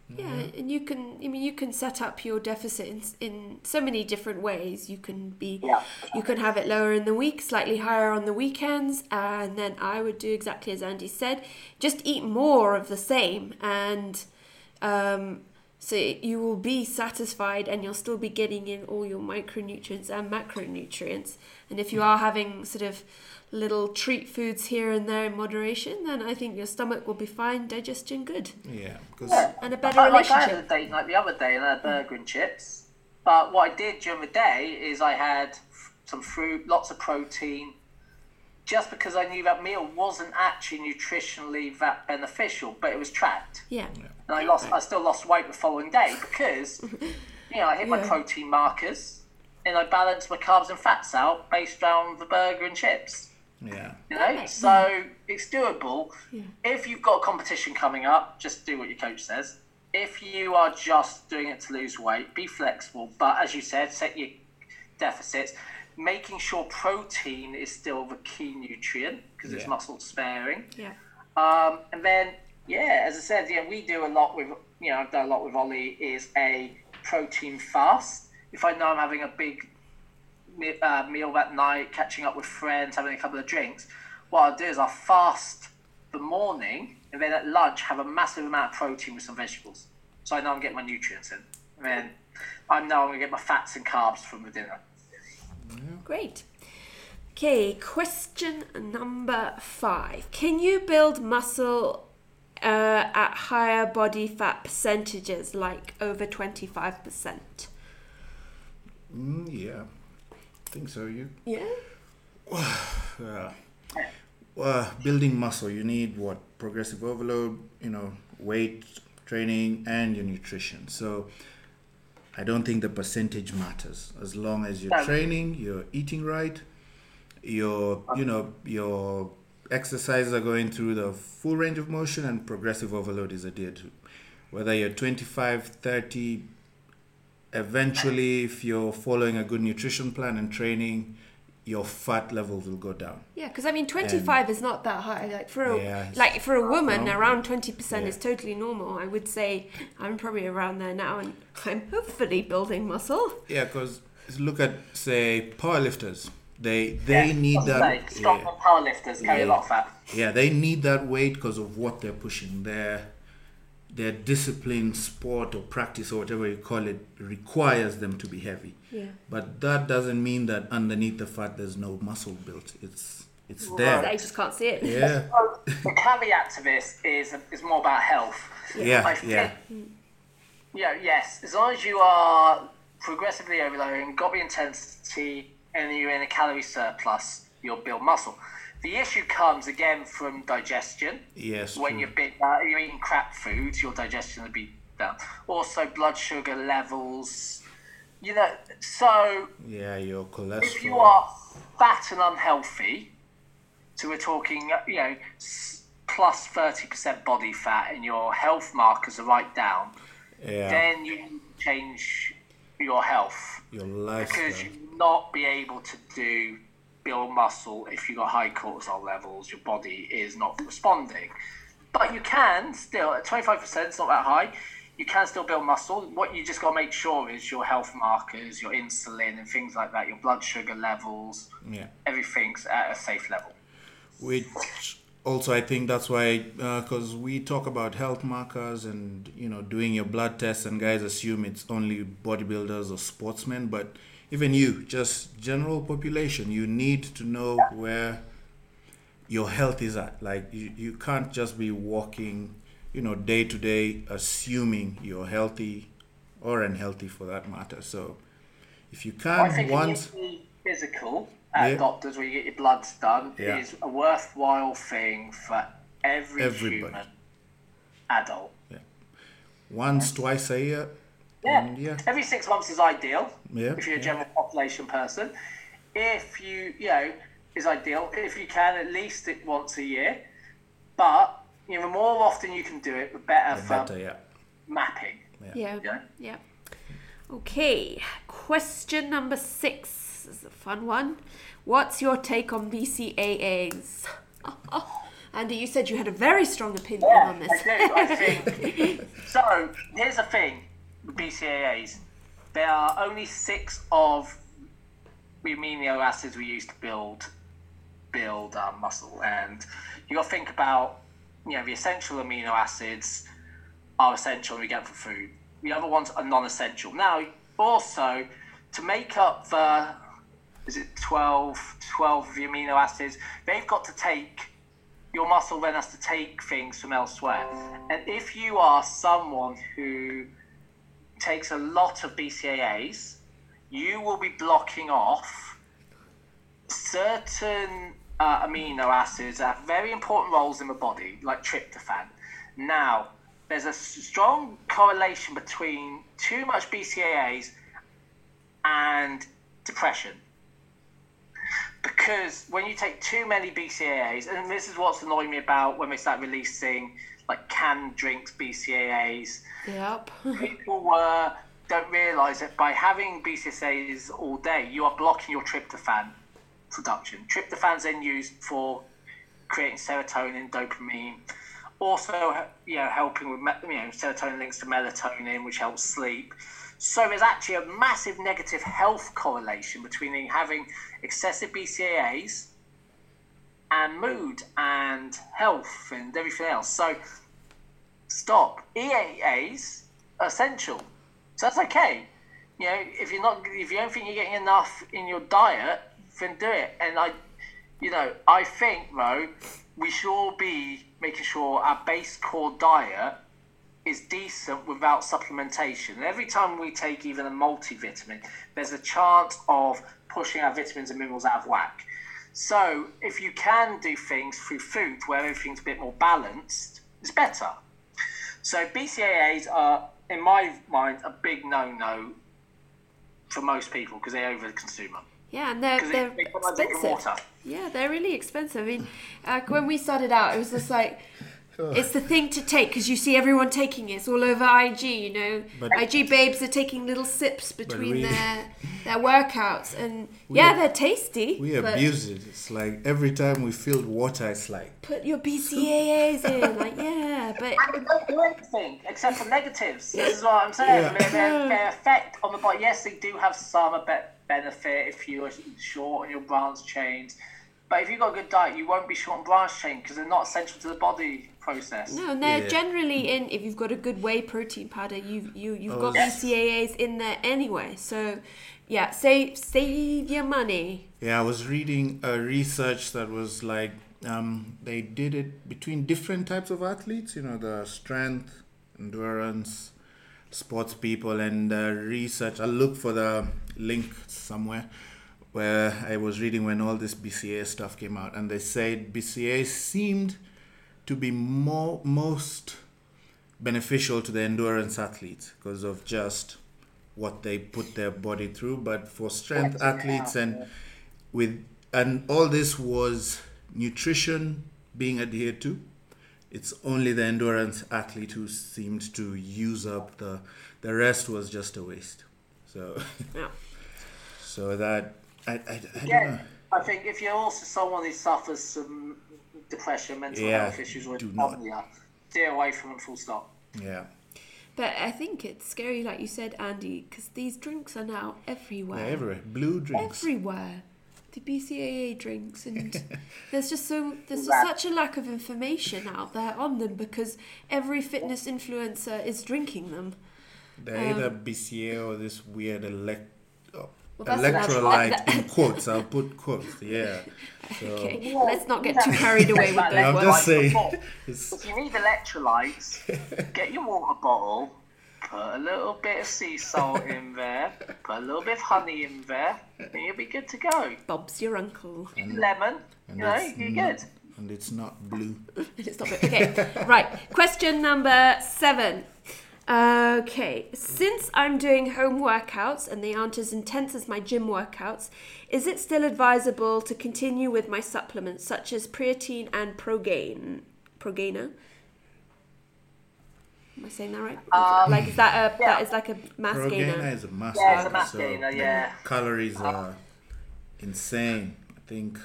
Yeah, and you can. I mean, you can set up your deficit in, in so many different ways. You can be.
Yeah.
You can have it lower in the week, slightly higher on the weekends, and then I would do exactly as Andy said. Just eat more of the same, and um, so you will be satisfied, and you'll still be getting in all your micronutrients and macronutrients. And if you are having sort of little treat foods here and there in moderation, then I think your stomach will be fine, digestion good,
Yeah, because
and a better
I, like I had
relationship.
a date night the other day and I had burger and chips. But what I did during the day is I had some fruit, lots of protein, just because I knew that meal wasn't actually nutritionally that beneficial, but it was tracked.
Yeah.
And I lost, I still lost weight the following day because, you know, I hit my protein markers and I balanced my carbs and fats out based around the burger and chips.
Yeah,
You know, so it's doable. If you've got competition coming up, just do what your coach says. If you are just doing it to lose weight, be flexible. But as you said, set your deficits. Making sure protein is still the key nutrient because it's muscle sparing.
Yeah.
Um, and then, yeah, as I said, yeah, we do a lot with, you know, I've done a lot with Ollie, is a protein fast. If I know I'm having a big me- uh, meal that night, catching up with friends, having a couple of drinks, what I'll do is I'll fast the morning and then at lunch have a massive amount of protein with some vegetables. So I know I'm getting my nutrients in. And then I know I'm going to get my fats and carbs from the dinner.
Great. Okay, question number five. Can you build muscle uh, at higher body fat percentages, like over 25%?
mm, yeah, I think so. You
Yeah.
uh, uh, building muscle, you need what progressive overload. You know, weight training and your nutrition. So I don't think the percentage matters as long as you're training, you're eating right, your you know your exercises are going through the full range of motion and progressive overload is adhered to. Whether you're 25, 30, eventually if you're following a good nutrition plan and training, your fat levels will go down.
Yeah, because I mean, 25 is not that high. Like for a
Yeah,
like for a woman,
normal.
around 20%
Yeah.
is totally normal. I would say I'm probably around there now, and I'm hopefully building muscle.
Yeah, because look at say powerlifters. They they
Yeah,
need that.
gonna strong
yeah.
powerlifters carry a lot of fat.
Yeah, they need that weight because of what they're pushing. Their their discipline, sport or practice or whatever you call it requires them to be heavy.
Yeah.
But that doesn't mean that underneath the fat there's no muscle built. It's it's
I
there.
just can't see it.
Yeah.
So the caveat to this is is more about health.
Yeah,
I think,
yeah.
You yes, as long as you are progressively overloading, got the intensity, and you're in a calorie surplus, you'll build muscle. The issue comes again from digestion.
Yes.
when you're bit, uh, you're eating crap foods, your digestion will be down. Also, blood sugar levels. You know, so
Yeah, your cholesterol.
if you are fat and unhealthy, so we're talking, uh, you know, plus 30% body fat and your health markers are right down,
yeah,
then you change your health
your
life.
because
you will not be able to do build muscle if you've got high cortisol levels, your body is not responding. But you can still, at 25%, it's not that high, you can still build muscle. What you just got to make sure is your health markers, your insulin, and things like that, your blood sugar levels,
Yeah.
everything's at a safe level.
which also I think that's why uh, because we talk about health markers and you know doing your blood tests and guys assume it's only bodybuilders or sportsmen but even you just general population you need to know where your health is at like you, you can't just be walking you know day to day assuming you're healthy or unhealthy for that matter so if you can once
physical at
Yeah.
doctors where you get your bloods done
Yeah.
is a worthwhile thing for every
Everybody.
human adult. Yeah.
once twice a year
Yeah.
and yeah
Every six months is ideal.
Yeah,
If you're a
yeah.
general population person, if you you know is ideal. If you can, at least it once a year. But you know, the more often you can do it, the better for
better yeah
mapping.
Yeah.
Yeah.
Yeah. Okay. Question number six this is a fun one. What's your take on BCAAs? Andy, you said you had a very strong opinion
Yeah,
on this.
I do. I think. so here's the thing: with BCAAs, there are only six of the amino acids we use to build build um, muscle, and you got to think about you know the essential amino acids are essential we get from food. The other ones are non-essential. Now, also to make up the is it 12, 12 of the amino acids, they've got to take your muscle then has to take things from elsewhere. And if you are someone who takes a lot of BCAAs, you will be blocking off certain uh, amino acids that have very important roles in the body, like tryptophan. Now, there's a strong correlation between too much BCAAs and depression because when you take too many BCAAs, and this is what's annoying me about when they start releasing like canned drinks BCAAs,
Yep.
people were don't realise that by having BCAAs all day, you are blocking your tryptophan production. Tryptophan's then used for creating serotonin, dopamine, also you know helping with you know serotonin links to melatonin, which helps sleep. So there's actually a massive negative health correlation between having excessive BCAAs and mood and health and everything else. So stop. EAAs essential. So that's okay. You know, if you're not, if you don't think you're getting enough in your diet, then do it. And I, you know, I think though we should all be making sure our base core diet is decent without supplementation. And every time we take even a multivitamin, there's a chance of pushing our vitamins and minerals out of whack. So if you can do things through food where everything's a bit more balanced, it's better. So BCAAs are, in my mind, a big no-no for most people because they overconsume them.
Yeah, and they're, they're
they, they come out drinking
expensive.
water.
Yeah, they're really expensive. I mean, uh, when we started out, it was just like, it's the thing to take because you see everyone taking it. It's all over IG, you know.
But-
IG babes are taking little sips between
we-
their their workouts, and yeah,
ab-
they're tasty.
We abuse it. It's like every time we filled water, it's like
Put your BCAAs in, like yeah, but
And they don't do anything except for negatives. This is what I'm saying.
Yeah.
Their, their, their effect on oh the body. Yes, they do have some be- benefit if you are short on your branch chains. But if you've got a good diet, you won't be short on branch chain because they're not essential to the body process.
no, and they're
Yeah.
generally in. If you've got a good whey protein powder, you you you've got
Yes.
BCAAs in there anyway. So yeah, save save your money.
Yeah, I was reading a research that was like um, they did it between different types of athletes. You know, the strength, endurance, sports people, and uh, research. I'll look for the link somewhere where I was reading when all this BCA stuff came out, and they said BCA seemed to be more most beneficial to the endurance athletes because of just what they put their body through. But for strength athletes and with and all this was nutrition being adhered to. It's only the endurance athlete who seemed to use up the the rest was just a waste. So
Yeah.
so that i i, I don't know.
I think if you're also someone who suffers some depression, mental
Yeah,
health issues, or
do not.
insomnia, steer away from them full stop.
yeah
But I think it's scary, like you said, Andy, because these drinks are now everywhere.
yeah everywhere blue drinks
Everywhere. The BCAA drinks, and there's just so there's
Right.
such a lack of information out there on them because every fitness influencer is drinking them.
they're either um, bca or this weird elect
Well, that's- that's-
electrolyte
that-
in quotes i'll put quotes yeah so
Okay, let's not get too carried away with
Exactly.
those
I'm
ones.
just saying.
If you need electrolytes, get your water bottle, put a little bit of sea salt in there, put a little bit of honey in there, and you'll be good to go.
Bob's your uncle.
Lemon,
and
you know, you're
not-
good.
and it's not blue
It's not good. Okay, right. Question number seven. Okay, since I'm doing home workouts and they aren't as intense as my gym workouts, is it still advisable to continue with my supplements such as creatine and Progain? Progainer? Am I saying that right?
Um,
like is that a
yeah.
that is like a mass
Progainer
gainer?
is a mass
Yeah, it's a
gainer,
mass
so
gainer, yeah.
Calories are insane. I think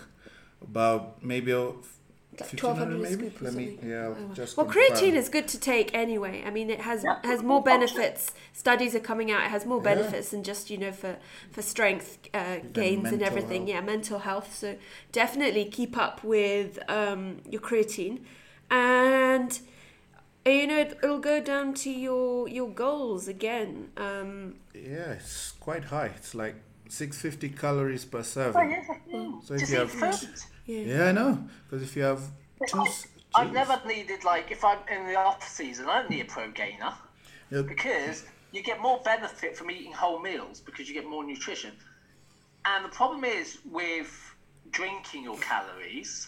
about maybe a
Like 1200
maybe.
scoop
Let me yeah.
Oh, wow.
Just
well,
confirm.
creatine is good to take anyway. I mean, it has
Yeah.
has more benefits. Studies are coming out. It has more
Yeah.
benefits than just you know for for strength uh, gains and everything.
health.
Yeah, mental health. So definitely keep up with um, your creatine, and you know it- it'll go down to your your goals again. Um,
Yeah, it's quite high. It's like 650 calories per
Oh,
serving.
yeah, yeah.
So if
Just
you
eat
have-
food.
Yeah.
Yeah, I know. Because if you have two, s-
I've
jeez.
never needed like if I'm in the off season, I don't need a pro gainer
Yeah,
because you get more benefit from eating whole meals because you get more nutrition. And the problem is with drinking your calories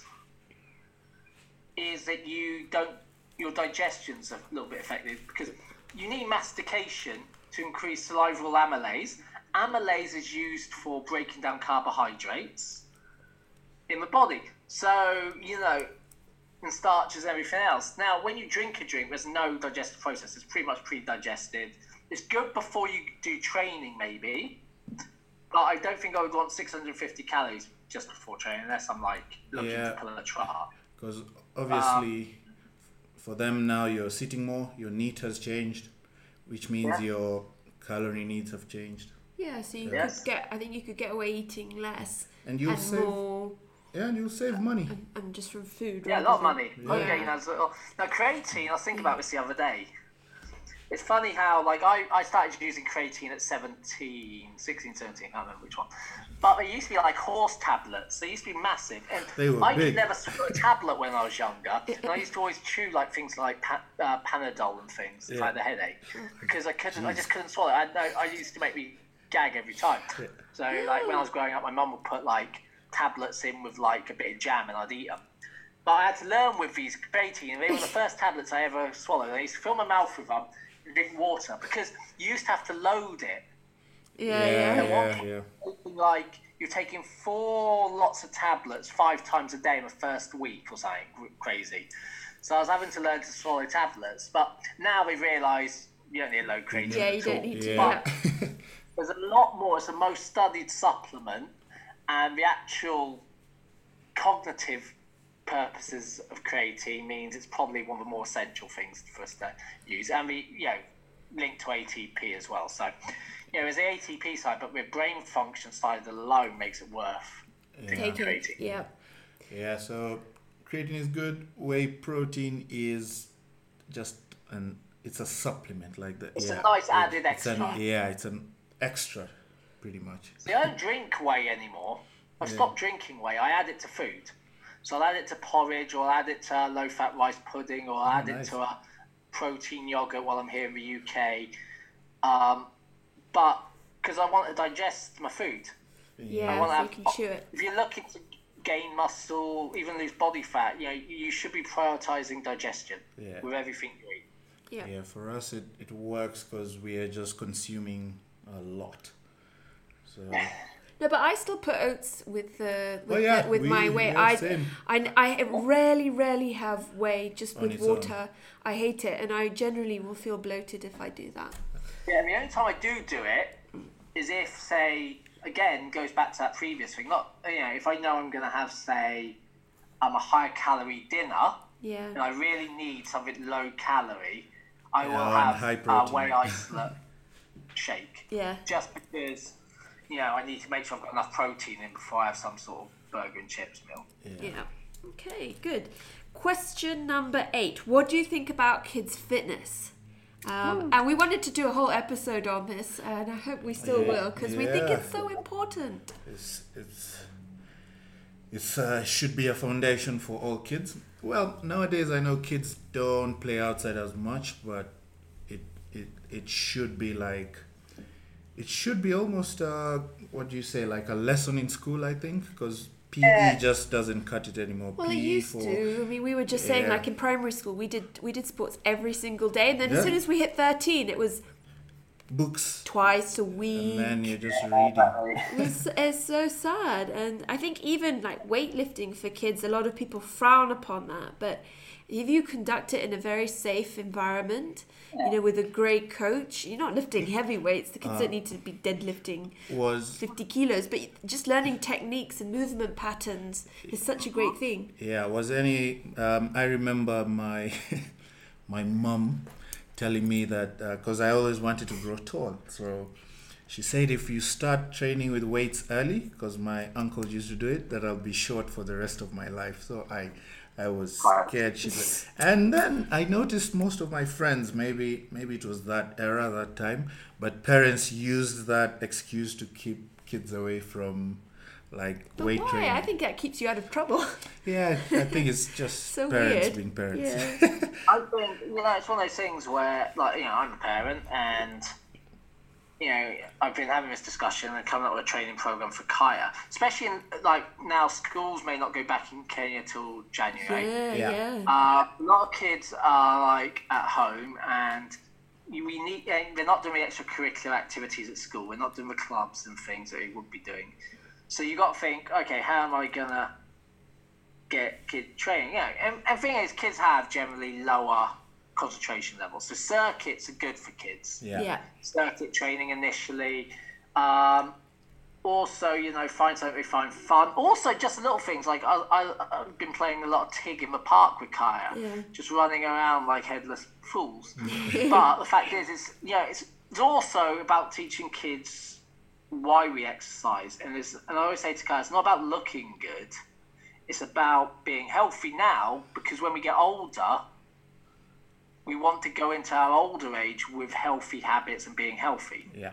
is that you don't your digestion's a little bit affected because you need mastication to increase salivary amylase. Amylase is used for breaking down carbohydrates in the body. So, you know, and starch is everything else. Now, when you drink a drink, there's no digestive process. It's pretty much pre-digested. It's good before you do training, maybe, but I don't think I would want 650 calories just before training, unless I'm like looking
Yeah.
to pull a chart.
Because obviously, um, for them now, you're sitting more, your NEAT has changed, which means
Yeah.
your calorie needs have changed.
Yeah, so you
Yes.
could get. I think you could get away eating less
And you'll
and
save,
more,
yeah, and you'll save money.
and, and just from food.
Yeah, a
rather
lot of money.
Yeah.
Okay, now, so, now creatine. I was thinking about this the other day. It's funny how, like, I, I started using creatine at 17, 16, 17, I don't remember which one. But they used to be like horse tablets. They used to be massive. And
They were
I
big.
could never swallow a tablet when I was younger. And I used to always chew, like, things like pa- uh, Panadol and things if I had a headache. Because I couldn't, I just couldn't swallow it. I, I used to make me gag every time.
Yeah.
So, like, when I was growing up, my mum would put, like, tablets in with, like, a bit of jam and I'd eat them. but I had to learn with these creatine. They were the first tablets I ever swallowed. I used to fill my mouth with them and drink water because you used to have to load it.
Yeah,
yeah,
yeah.
yeah, yeah.
Like you're taking four lots of tablets five times a day in the first week or something crazy. So I was having to learn to swallow tablets. But now we've realised you don't need low creatine.
Yeah, you
at all.
don't need to.
Yeah.
Yeah.
There's a lot more. It's the most studied supplement, and the actual cognitive purposes of creatine means it's probably one of the more essential things for us to use, and we you know linked to ATP as well. So, you know, there's the ATP side, but with brain function side alone makes it worth taking
Taking.
creatine.
Yeah.
Yeah, so creatine is good. Whey protein is just an it's a supplement like that.
It's a nice added
It's an,
extra.
yeah, it's an extra, pretty much.
See, I don't drink whey anymore. I've stopped drinking whey. I add it to food. So I'll add it to porridge, or I'll add it to low fat rice pudding, or I'll add
nice.
it to a protein yogurt while I'm here in the UK. Um, but because I want to digest my food.
Yeah,
wanna
so you can chew it.
If you're looking to gain muscle, even lose body fat, you know, you should be prioritizing digestion
Yeah.
with everything you eat.
Yeah.
Yeah, for us it, it works because we are just consuming a lot. So
No, but I still put oats with the with,
Oh, yeah,
the, with
we-
my whey.
yeah,
I. I I rarely rarely have whey just with
its own.
water. I hate it, and I generally will feel bloated if I do that.
Yeah, the only time I do do it is if, say, again, goes back to that previous thing. Not, you know, if I know I'm going to have, say, um, a high calorie dinner,
Yeah.
and I really need something low calorie, I will
Yeah, and
have
high
a
protein.
whey isolate shake.
Yeah.
Just because, you know, I need to make sure I've got enough protein in before I have some sort of burger and chips meal.
Yeah. Okay, good. Question number eight. What do you think about kids' fitness? Um, and we wanted to do a whole episode on this, and I hope we still
Yeah,
will because we think it's so important.
it's it's it's uh, should be a foundation for all kids. Well, nowadays I know kids don't play outside as much, but it it it should be like it should be almost uh what do you say like a lesson in school I think because PE just doesn't cut it anymore.
Well,
PE
it used
for
to. I mean, we were just saying, like in primary school, we did we did sports every single day, and then as soon as we hit thirteen, it was
books,
twice a week.
and then you're just reading.
It was, it's so sad, and I think even like weightlifting for kids, a lot of people frown upon that. But if you conduct it in a very safe environment, you know, with a great coach, you're not lifting heavy weights. The kids don't need to be deadlifting
Was
50 kilos, but just learning techniques and movement patterns is such a great thing.
Yeah, was any? Um, I remember my my mum telling me that because I always wanted to grow tall, so she said if you start training with weights early, because my uncle used to do it, that I'll be short for the rest of my life. So I. I was scared. She said, and then I noticed most of my friends. Maybe, maybe it was that era, that time. But parents used that excuse to keep kids away from, like
But
weight
why?
training.
I think that keeps you out of trouble.
Yeah, I think it's just
so
parents
weird.
being parents.
Yeah.
I think you know it's one of those things where, like, you know, I'm a parent, and you know, I've been having this discussion and coming up with a training program for Kaya, especially in like now schools may not go back in Kenya till January.
yeah,
Yeah.
yeah.
Uh, a lot of kids are like at home and we need and they're not doing the extracurricular activities at school. We're not doing the clubs and things that they would be doing. So you got to think, okay, how am I gonna get kid training? Yeah, and, and thing is, kids have generally lower concentration levels, so circuits are good for kids
Yeah.
yeah.
circuit training initially. Um, also, you know, find something they find fun. Also, just little things like I, I, I've been playing a lot of TIG in the park with Kaya,
Yeah.
just running around like headless fools. but the fact is, it's yeah, it's, it's also about teaching kids why we exercise, and it's, and I always say to Kaya, it's not about looking good. It's about being healthy now because when we get older, we want to go into our older age with healthy habits and being healthy.
Yeah.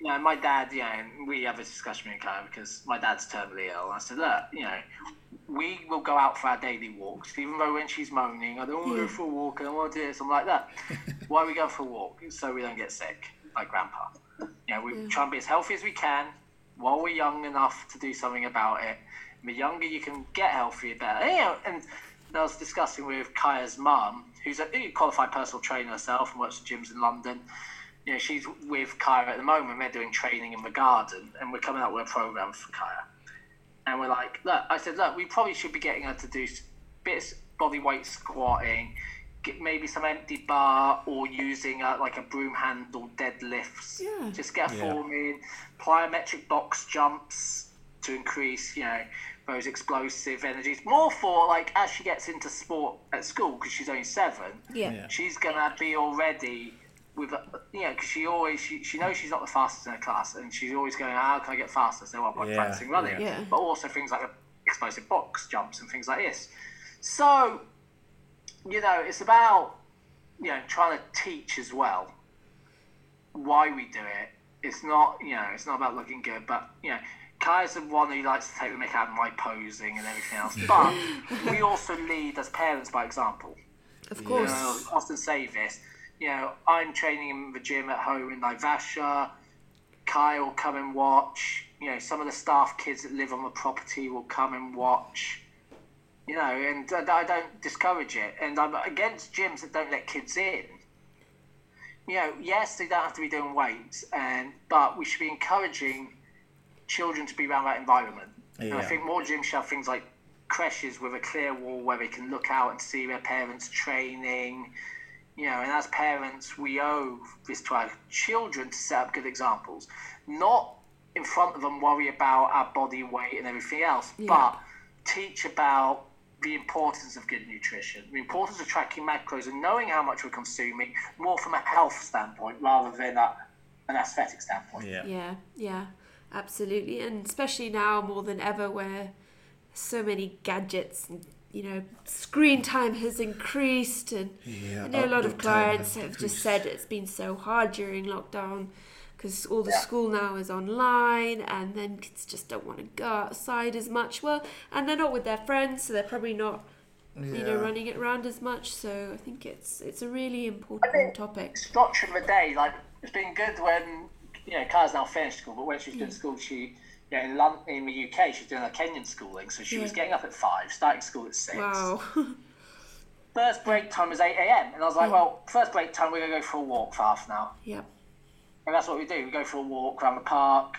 You know, my dad, you know, and we have a discussion with Karen because my dad's terminally ill. I said, look, you know, we will go out for our daily walks, even though when she's moaning, I don't want to go for a walk, I don't want to do this, I'm like that. Why we go for a walk? So we don't get sick, like grandpa. You know, we try and be as healthy as we can while we're young enough to do something about it. And the younger you can get healthy, the better. And, you know, And I was discussing with Kaya's mum, who's a qualified personal trainer herself and works at gyms in London. You know, she's with Kaya at the moment. They're doing training in the garden, and we're coming up with a program for Kaya. And we're like, look, I said, look, we probably should be getting her to do bits body weight squatting, get maybe some empty bar, or using a, like a broom handle deadlifts.
Yeah.
Just get a
Yeah.
form in, plyometric box jumps to increase, you know, those explosive energies. More for like as she gets into sport at school because she's only seven.
Yeah.
Yeah.
She's gonna be already with a- you know because she always she, she knows she's not the fastest in her class and she's always going how can I get faster so I'm like
Yeah,
practicing running
yeah.
but also things like explosive box jumps and things like this so you know it's about you know trying to teach as well why we do it it's not you know it's not about looking good but you know Kai's the one who likes to take the mick out of my posing and everything else but we also lead as parents by example
Of
you
course.
know, I often say this. You know, I'm training in the gym at home in Naivasha. Kai will come and watch. You know, some of the staff kids that live on the property will come and watch. You know, and uh, I don't discourage it. And I'm against gyms that don't let kids in. You know, yes, they don't have to be doing weights, and but we should be encouraging children to be around that environment. And I think more gyms should have things like creches with a clear wall where they can look out and see their parents training. You know, and as parents, we owe this to our children to set up good examples, not in front of them worry about our body weight and everything else,
Yeah.
but teach about the importance of good nutrition, the importance of tracking macros and knowing how much we're consuming, more from a health standpoint rather than a, an aesthetic standpoint.
Yeah.
Yeah, yeah, absolutely. And especially now more than ever, where so many gadgets and you know screen time has increased, and
Yeah,
I know a lot of clients
has
have just said it's been so hard during lockdown because all the
Yeah.
school now is online, and then kids just don't want to go outside as much. Well, and they're not with their friends, so they're probably not you know running it around as much. So I think it's it's a really important topic.
structure of the day, like it's been good when you know Kara's now finished school, but when she was doing school, she you know, in London, in the UK, she was doing her Kenyan schooling, so she was getting up at five, starting school at six.
Wow.
First break time was eight a.m. and I was like, well, first break time we're gonna go for a walk for half an hour,
yep.
and that's what we do. We go for a walk around the park,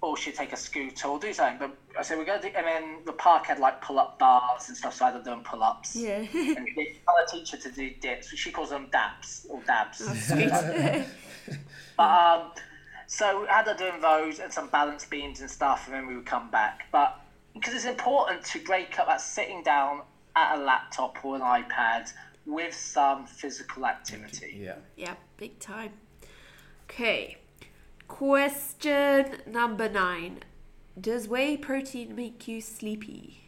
or she'd take a scooter or do something. But I said we're gonna do, and then the park had like pull-up bars and stuff, so I had doing pull-ups.
Yeah.
And we tell a teacher to do dips. She calls them dabs or dabs. But um, so we had her doing those and some balance beams and stuff, and then we would come back. But because it's important to break up that sitting down at a laptop or an iPad with some physical activity.
Yeah.
Yeah, big time. Okay. Question number nine. Does whey protein make you sleepy?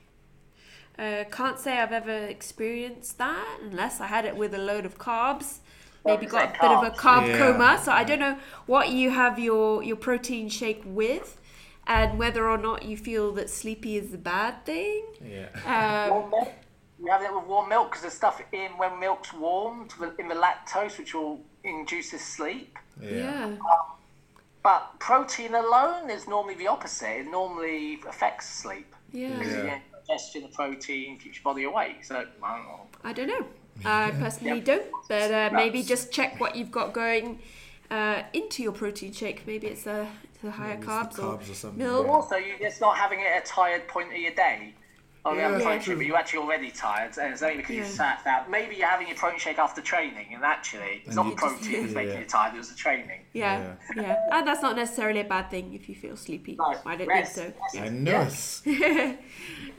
Uh, can't say I've ever experienced that unless I had it with a load of carbs. Maybe got a
it's
bit of a carb
Yeah.
coma. So I don't know what you have your, your protein shake with and whether or not you feel that sleepy is a bad thing.
Yeah.
Um,
Warm. You have it with warm milk because there's stuff in when milk's warmed in the lactose, which will induces sleep.
yeah.
yeah.
But protein alone is normally the opposite. It normally affects sleep.
Yeah.
Because
Yeah.
you get digestion of protein keeps your body awake. So I don't know.
I don't know. I personally
Yep.
don't, but uh, maybe just check what you've got going uh, into your protein shake. Maybe it's the, the higher
Maybe it's the
carbs,
carbs
or,
or something,
milk.
Also, you just not having it at a tired point of your day. Oh, yeah,
Yeah,
protein
true.
but you're actually already tired, and it's only because you
Yeah.
sat down. Maybe you're having your protein shake after training, and actually, it's
And
not
you
the
just-
protein that's making you tired, it was the training.
Yeah, yeah, and that's not necessarily a bad thing if you feel sleepy.
No,
I don't
rest,
think so.
rest.
I know.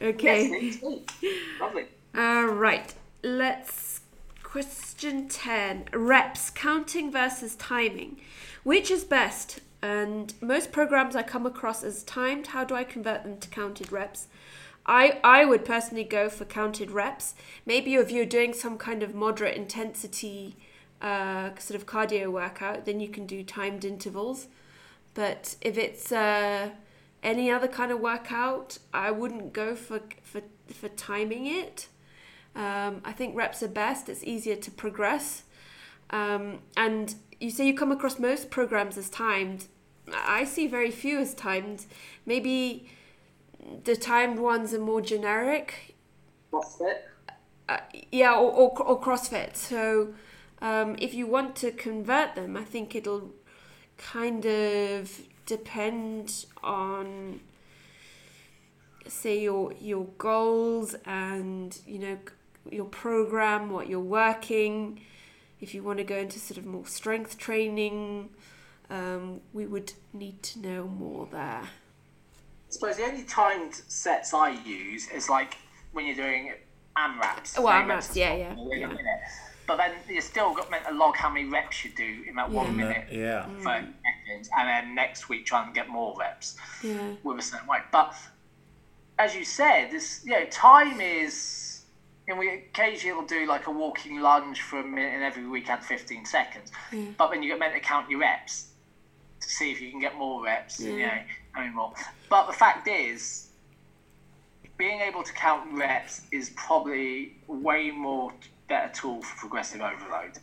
Okay.
Yes, sleep, sleep. Lovely.
All right. Let's question 10. Reps, counting versus timing. Which is best? And most programs I come across as timed, how do I convert them to counted reps? I, I would personally go for counted reps. Maybe if you're doing some kind of moderate intensity uh, sort of cardio workout, then you can do timed intervals. But if it's uh, any other kind of workout, I wouldn't go for for for timing it. Um, I think reps are best. It's easier to progress. Um, and you say you come across most programs as timed. I see very few as timed. Maybe the timed ones are more generic.
What's it?
uh, yeah, or, or, or CrossFit. So um, if you want to convert them, I think it'll kind of depend on say your your goals and you know your program what you're working if you want to go into sort of more strength training um, we would need to know more there
I suppose the only timed sets I use is like when you're doing AMRAPs.
Oh,
so
AMRAPs,
reps
yeah, yeah, yeah.
minute. But then you still got meant to log how many reps you do in that one minute,
Yeah.
Mm.
seconds, and then next week try and get more reps
yeah
with a certain weight. But as you said, this you know time is. And we occasionally will do like a walking lunge for a minute, and every week add 15 seconds. But then you get meant to count your reps to see if you can get more reps. and, You know, how more. But the fact is, being able to count reps is probably way more better tool for progressive overload.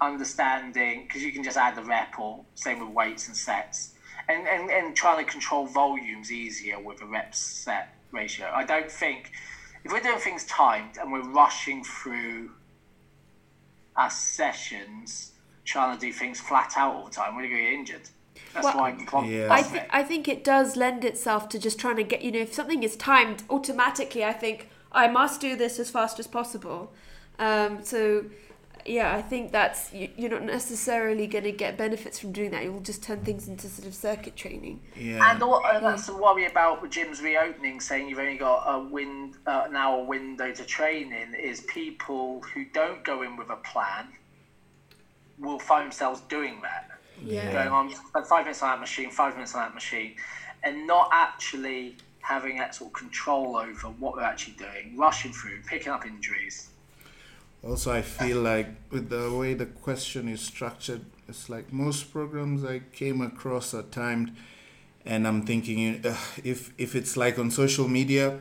Understanding because you can just add the rep or same with weights and sets, and, and and trying to control volumes easier with a reps set ratio. I don't think if we're doing things timed and we're rushing through our sessions, trying to do things flat out all the time, we're going to get injured. That's
Well,
why I'm
Yeah.
I, th- I think it does lend itself to just trying to get you know if something is timed automatically i think i must do this as fast as possible um, so yeah i think that's you, you're not necessarily going to get benefits from doing that you'll just turn things into sort of circuit training
Yeah.
And all, uh, that's the worry about the gyms reopening, saying you've only got a win uh, an hour window to train in. Is people who don't go in with a plan will find themselves doing that,
yeah
going on spend five minutes on that machine, five minutes on that machine, and not actually having that sort of control over what they're actually doing, rushing through, picking up injuries.
Also, I feel like with the way the question is structured, it's like most programs I came across are timed, and I'm thinking uh, if if it's like on social media,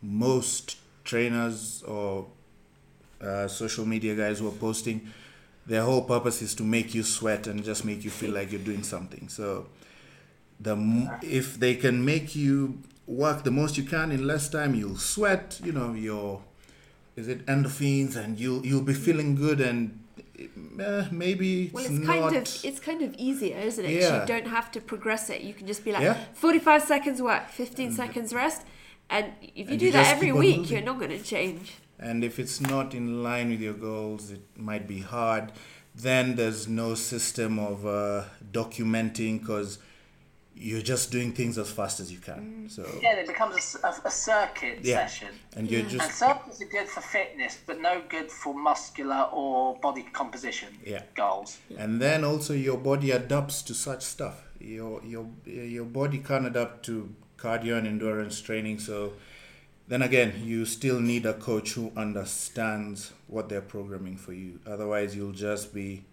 most trainers or uh, social media guys who are posting, their whole purpose is to make you sweat and just make you feel like you're doing something. So, the if they can make you work the most you can in less time, you'll sweat. You know your is it endorphins and you'll you'll be feeling good and uh, maybe it's,
well it's
not
kind of it's kind of easier isn't it
Yeah.
you don't have to progress it you can just be like
Yeah.
45 seconds work 15 seconds rest and if you
And
do
you
that every week
moving.
you're not going to change
and if it's not in line with your goals it might be hard then there's no system of uh, documenting because you're just doing things as fast as you can so
Yeah, it becomes a circuit
Yeah.
session.
and you're
And
just
circuits are good for fitness, but no good for muscular or body composition
Yeah.
goals.
and then also your body adapts to such stuff your your your body can't adapt to cardio and endurance training so then again you still need a coach who understands what they're programming for you otherwise you'll just be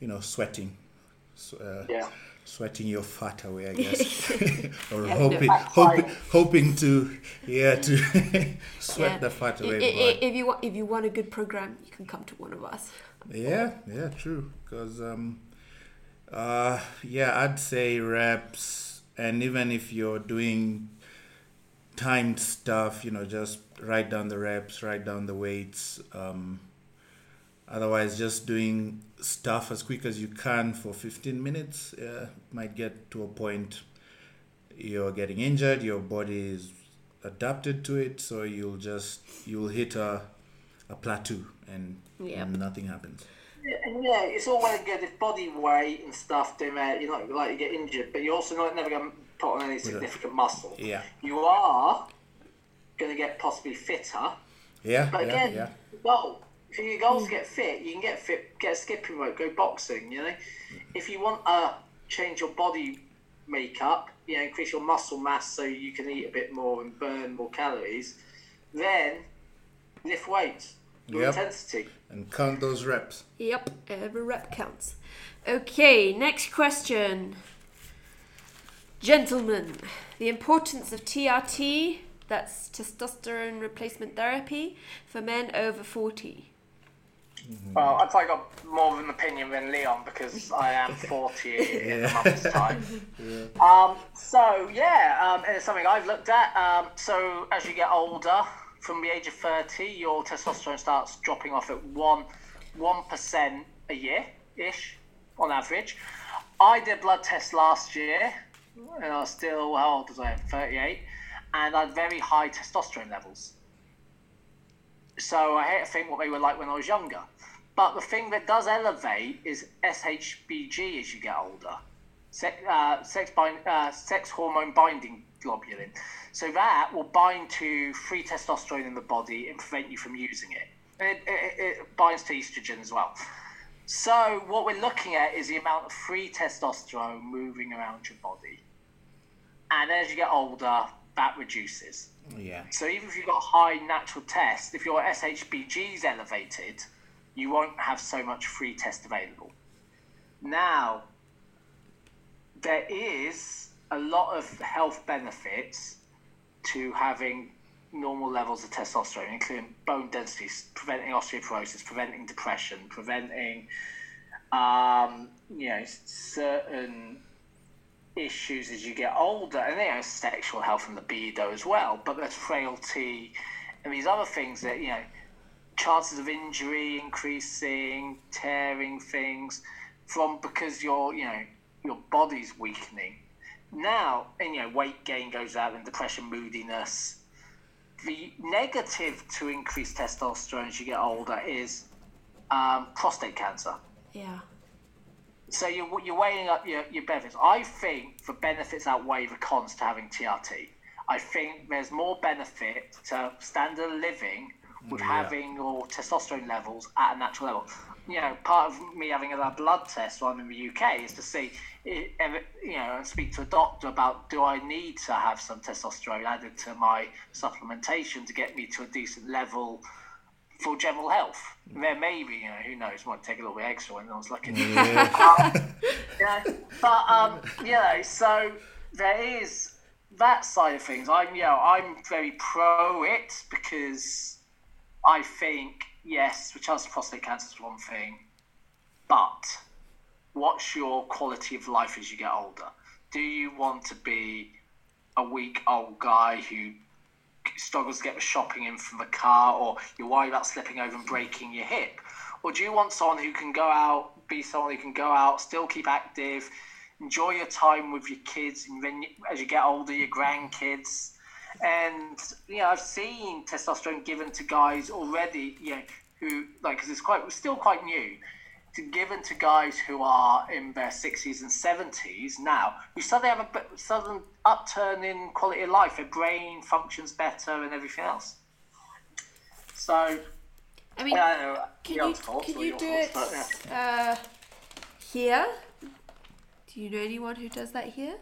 you know sweating so, uh,
Yeah.
Sweating your fat away i guess or
Yeah,
hoping hoping hoping to yeah to sweat
Yeah.
the fat away
I-
but-
I- if you want if you want a good program you can come to one of us
yeah, yeah, true. Because um, uh, yeah, I'd say reps, and even if you're doing timed stuff, you know, just write down the reps, write down the weights. Um, otherwise, just doing stuff as quick as you can for 15 minutes uh, might get to a point you're getting injured. Your body is adapted to it, so you'll just you'll hit a a plateau and
Yep.
nothing happens.
Yeah, it's all well and good if body weight and stuff doing that, you're not like you get injured, but you're also not never going to put on any significant muscle.
Yeah.
You are going to get possibly fitter,
Yeah,
but
yeah,
again,
yeah.
the goal. If your goal is to get fit, you can get fit, get a skipping rope, go boxing. You know, mm. if you want to change your body makeup, you know, increase your muscle mass so you can eat a bit more and burn more calories, then lift weights, with
Yep.
intensity.
And count those reps.
Yep, every rep counts. Okay, next question. Gentlemen, the importance of TRT, that's testosterone replacement therapy, for men over 40.
Well, I've probably got more of an opinion than Leon because I am 40 in a month's time. Um, so, yeah, um, and it's something I've looked at. Um, so, as you get older, from the age of 30, your testosterone starts dropping off at 1, 1% a year ish on average. I did blood tests last year, and I was still, how old was I? 38, and I had very high testosterone levels. So I hate to think what they were like when I was younger. But the thing that does elevate is SHBG as you get older, sex, uh, sex, bind, uh, sex hormone binding globulin. So that will bind to free testosterone in the body and prevent you from using it. It, it, it binds to estrogen as well. So what we're looking at is the amount of free testosterone moving around your body. And as you get older, that reduces.
Yeah.
So even if you've got high natural test, if your SHBG is elevated, you won't have so much free test available. Now, there is a lot of health benefits to having normal levels of testosterone, including bone density, preventing osteoporosis, preventing depression, preventing um, you know certain issues as you get older, and you know sexual health and libido as well. But there's frailty and these other things that you know chances of injury increasing, tearing things from because your you know your body's weakening. Now, and you know weight gain goes out and depression, moodiness. The negative to increased testosterone as you get older is um, prostate cancer.
Yeah.
So you're, you're weighing up your, your benefits. I think the benefits outweigh the cons to having TRT. I think there's more benefit to standard living with
Yeah.
having your testosterone levels at a natural level. You know, part of me having a blood test while I'm in the UK is to see, you know, and speak to a doctor about do I need to have some testosterone added to my supplementation to get me to a decent level for general health. There may be, you know, who knows, might take a little bit extra when I was looking. Yeah, but um, you know, so there is that side of things. I'm, you know, I'm very pro it because I think yes, chance of prostate cancer is one thing, but what's your quality of life as you get older? Do you want to be a weak old guy who struggles to get the shopping in from the car, or you're worried about slipping over and breaking your hip? Or do you want someone who can go out, be someone who can go out, still keep active, enjoy your time with your kids, and then as you get older, your grandkids? And you know, I've seen testosterone given to guys already, you know, who like because it's quite still quite new, to given to guys who are in their sixties and seventies now, who suddenly have a sudden upturn in quality of life. Their brain functions better and everything else. So
I mean,
know.
can you
thoughts
can you do
thoughts,
it
but, yeah.
uh, here? Do you know anyone who does that here?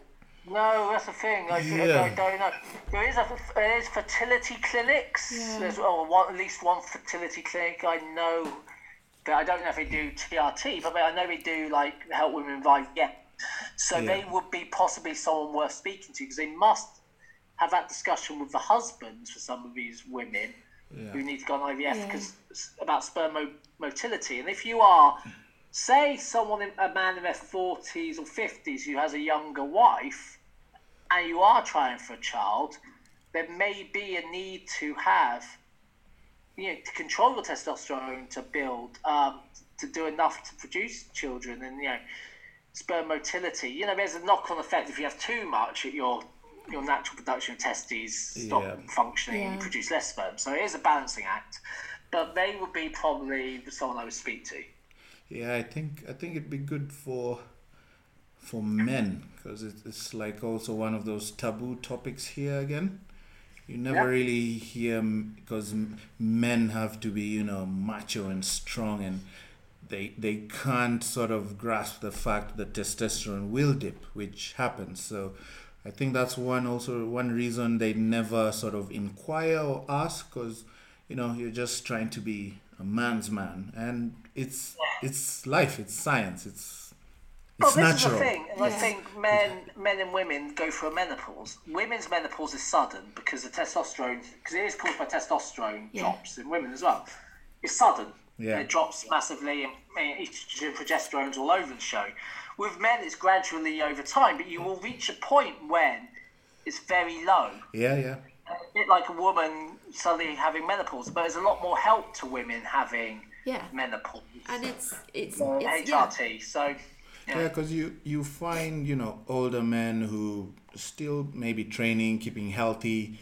No, that's the thing. I,
Yeah.
I don't know. There is a there is fertility clinics.
Yeah.
There's well, one, at least one fertility clinic I know. But I don't know if they do TRT, but I know they do like help women with Yeah, So
Yeah.
they would be possibly someone worth speaking to because they must have that discussion with the husbands for some of these women who need to go on IVF
Yeah.
because about sperm mo- motility. And if you are, say, someone, in, a man in their forties or fifties who has a younger wife, and you are trying for a child, there may be a need to have, you know, to control your testosterone to build, um, to do enough to produce children, and you know, sperm motility. You know, there's a knock-on effect if you have too much at your your natural production of testes stop
Yeah.
functioning and
Yeah.
produce less sperm. So it is a balancing act. But they would be probably the someone I would speak to.
Yeah, I think I think it'd be good for for men because it's like also one of those taboo topics here again. You never
Yeah.
really hear because men have to be you know macho and strong and they they can't sort of grasp the fact that testosterone will dip, which happens. So I think that's one also one reason they never sort of inquire or ask because you know you're just trying to be a man's man and it's it's life it's science it's
Well, this
natural
is the thing, and I think men, men and women go through a menopause. Women's menopause is sudden because the testosterone, because it is caused by testosterone
Yeah.
drops in women as well. It's sudden.
Yeah.
It drops massively, and, and estrogen, progesterone's all over the show. With men, it's gradually over time, but you will reach a point when it's very low.
yeah yeah
It, bit like a woman suddenly having menopause, but there's a lot more help to women having
Yeah.
menopause.
And it's it's, it's yeah.
HRT. So
Yeah, because you you find you know older men who still maybe training, keeping healthy,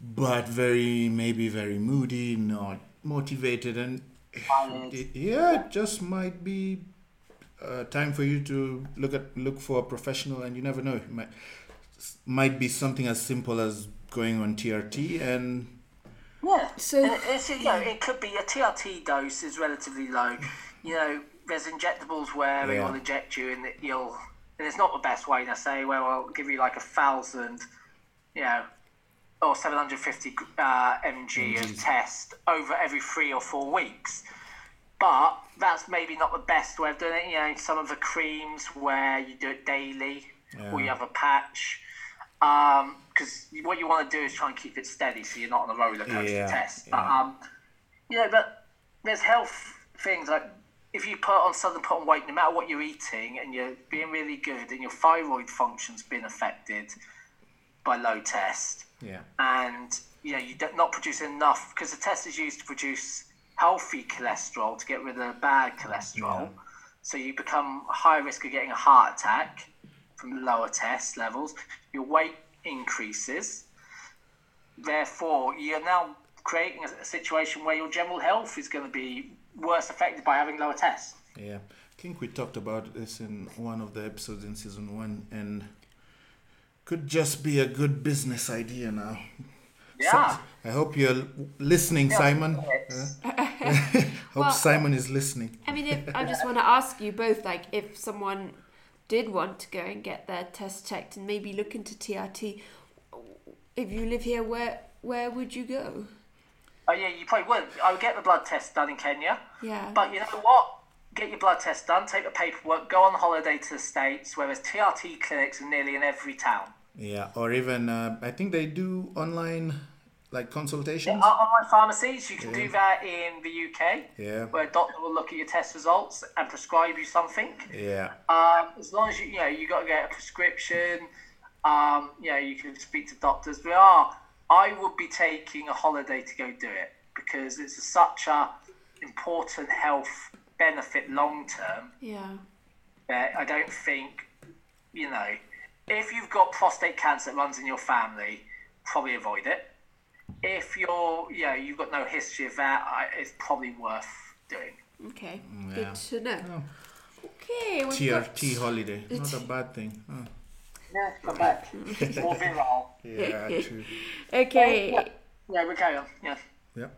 but very maybe very moody, not motivated, and it, yeah, it just might be uh, time for you to look at look for a professional, and you never know. It might might be something as simple as going on TRT and
Yeah.
So-
And it's, you know, it could be a TRT dose is relatively low. You know, there's injectables where they
Yeah.
will inject you and that you'll, and it's not the best way. They say, well, I'll give you like a thousand, you know, or 750 uh, mg of test over every three or four weeks. But that's maybe not the best way of doing it. You know, some of the creams where you do it daily or you have a patch. Because what you want to do is try and keep it steady so you're not on a roller coaster
Yeah,
test. But,
yeah.
um, you know, but there's health things like if you put on suddenly put on weight, no matter what you're eating, and you're being really good, and your thyroid function's been affected by low test,
yeah,
and you know you don't not produce enough because the test is used to produce healthy cholesterol to get rid of the bad cholesterol.
Yeah.
So you become high risk of getting a heart attack from lower test levels. Your weight increases. Therefore, you're now creating a situation where your general health is going to be worse affected by having lower tests.
yeah. I think we talked about this in one of the episodes in season one, and could just be a good business idea now.
Yeah.
So- I hope you're listening, Simon.
Yes.
Uh, hope
Well-
Simon is listening.
I mean, if, I just want to ask you both, like, if someone did want to go and get their test checked and maybe look into TRT, if you live here, where where would you go?
Oh yeah, you probably would. I would get the blood test done in Kenya.
Yeah.
But you know what? Get your blood test done, take the paperwork, go on holiday to the States where there's TRT clinics in nearly in every town.
Yeah, or even uh, I think they do online like consultations.
Uh, Online pharmacies, you can do that in the UK,
Yeah,
where a doctor will look at your test results and prescribe you something.
yeah,
Um, as long as you, you know, you got to get a prescription. Um, you know, you can speak to doctors. There are. I would be taking a holiday to go do it because it's such a important health benefit long term
Yeah.
that I don't think, you know, if you've got prostate cancer that runs in your family, probably avoid it. If you're, you know, you've got no history of that, I, it's probably worth doing.
Okay.
Mm, yeah.
Good to know.
Oh.
Okay. We've
TRT
got-
holiday, not a bad thing. Huh.
Yeah, come back. More viral.
Yeah, true.
Okay.
Yeah, we carry on. Yeah.
Yeah.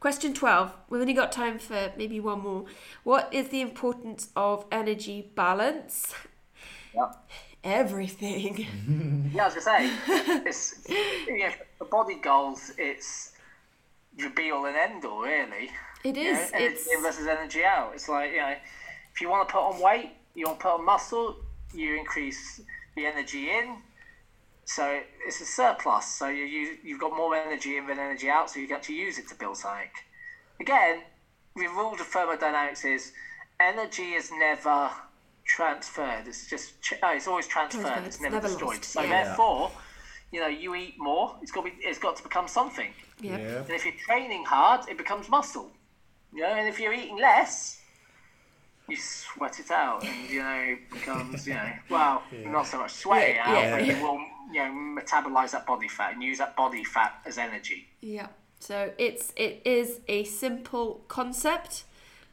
Question 12. We've only got time for maybe one more. What is the importance of energy balance?
Yeah.
Everything.
Yeah, I was gonna say, it's you know, the body goals. It's the be all and end all, really.
It
You know, energy
It's
in versus energy out. It's like you know, if you want to put on weight, you want to put on muscle, you increase the energy in. So it's a surplus. So you use, you've got more energy in than energy out. So you get to use it to build something. Again, the rule of thermodynamics is energy is never transferred. It's just ch- no, it's always transferred.
Transferred,
It's
it's
never,
never
destroyed.
lost,
So
yeah.
therefore, you know, you eat more. It's got to be, it's got to become something.
yeah.
Yeah.
And if you're training hard, it becomes muscle. You know, and if you're eating less, you sweat it out, and you know, it becomes you know, well, not so much sweat it
Yeah,
out,
yeah.
but you will you know metabolize that body fat and use that body fat as energy.
Yeah. So it's it is a simple concept,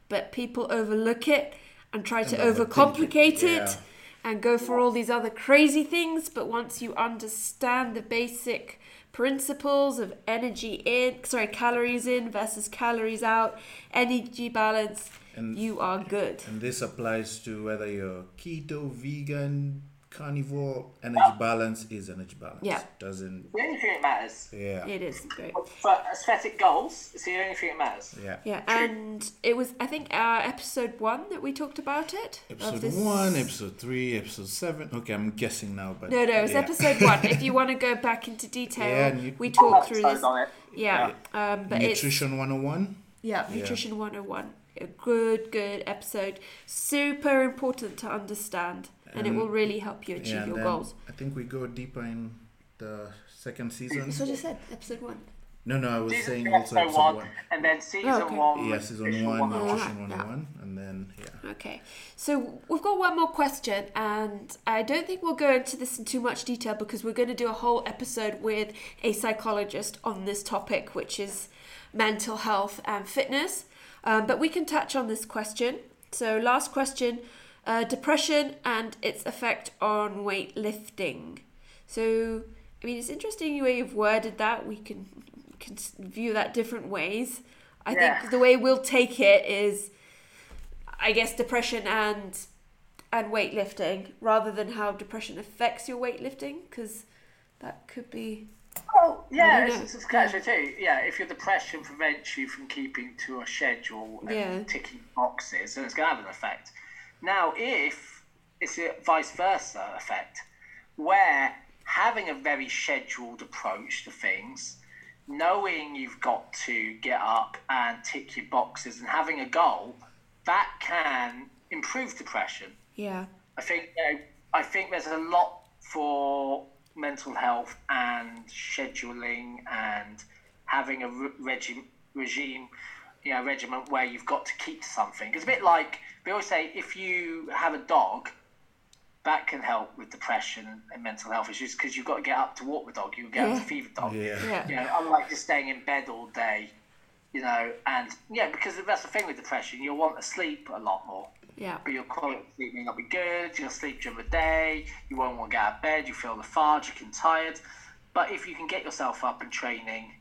but people overlook it and try to
And overthink it,
overcomplicate it,
yeah.
and go for all these other crazy things. But once you understand the basic principles of energy in, sorry, calories in versus calories out, energy balance,
And-
you are good.
And this applies to whether you're keto, vegan, carnivore. Energy balance is energy balance.
Yeah.
Doesn't.
The only thing that matters
Yeah.
It is great.
for aesthetic goals. It's the only thing that matters.
Yeah.
Yeah, and it was I think uh, episode one that we talked about it.
Episode
this-
one, episode three, episode seven. Okay, I'm guessing now, but
No, no, it's
yeah.
episode one. If you want to go back into detail,
Yeah, and you-
we talk through this.
on it.
Yeah, um, but it's
Nutrition 101.
yeah, nutrition one hundred and one. A good, good episode. Super important to understand, and it will really help you achieve
Yeah,
your goals.
I think we go deeper in the second season.
That's what I said. Episode one.
No, no, I was
Season
saying also
episode
episode
one,
one.
and then season
Oh, okay.
one.
Yeah, season
Nutrition
one,
101.
Nutrition
Yeah.
101, and then yeah.
Okay, so we've got one more question, and I don't think we'll go into this in too much detail because we're going to do a whole episode with a psychologist on this topic, which is mental health and fitness. Um, but we can touch on this question. So, last question uh, depression and its effect on weightlifting. So, I mean, it's interesting the way you've worded that. We can, can view that different ways. I
Yeah.
think the way we'll take it is I guess depression and and weightlifting rather than how depression affects your weightlifting because that could be
Oh, yeah,
don't
it's,
know.
it's, it's catch too. Yeah, if your depression prevents you from keeping to a schedule and
Yeah.
ticking boxes, then it's going to have an effect. Now, if it's a vice versa effect, where having a very scheduled approach to things, knowing you've got to get up and tick your boxes and having a goal, that can improve depression.
yeah
I think you know, I think there's a lot for mental health and scheduling and having a re- regime regime, you know, regiment where you've got to keep to something. It's a bit like they always say if you have a dog, that can help with depression and mental health issues because you've got to get up to walk the dog, you get up
Yeah.
to feed the dog.
Yeah.
yeah
You know, unlike just staying in bed all day, you know, and yeah, because that's the thing with depression, you'll want to sleep a lot more
yeah
but your quality of sleep may not be good. You'll sleep during the day. You won't want to get out of bed. You feel lethargic and tired. But if you can get yourself up and training,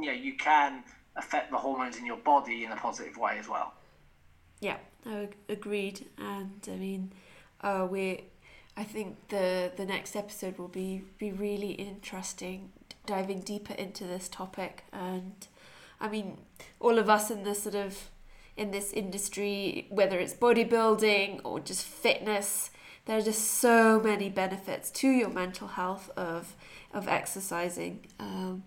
you know, you can affect the hormones in your body in a positive way as well.
yeah I agreed and I mean uh, we I think the the next episode will be be really interesting diving deeper into this topic and I mean all of us in this sort of in this industry whether it's bodybuilding or just fitness there are just so many benefits to your mental health of of exercising. Um,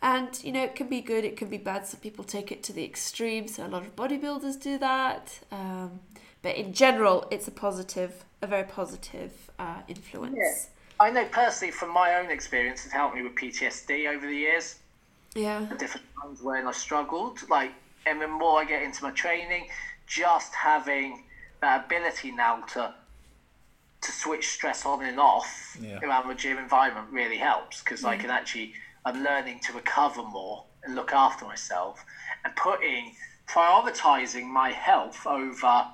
and you know it can be good it can be bad. Some people take it to the extreme so a lot of bodybuilders do that. Um, but in general it's a positive a very positive uh, influence.
I know personally from my own experience, it's helped me with PTSD over the years.
yeah.
Different times when I struggled. Like, and the more I get into my training, just having that ability now to to switch stress on and off
Yeah.
around the gym environment really helps because I mm. can actually I'm learning to recover more and look after myself and putting prioritizing my health over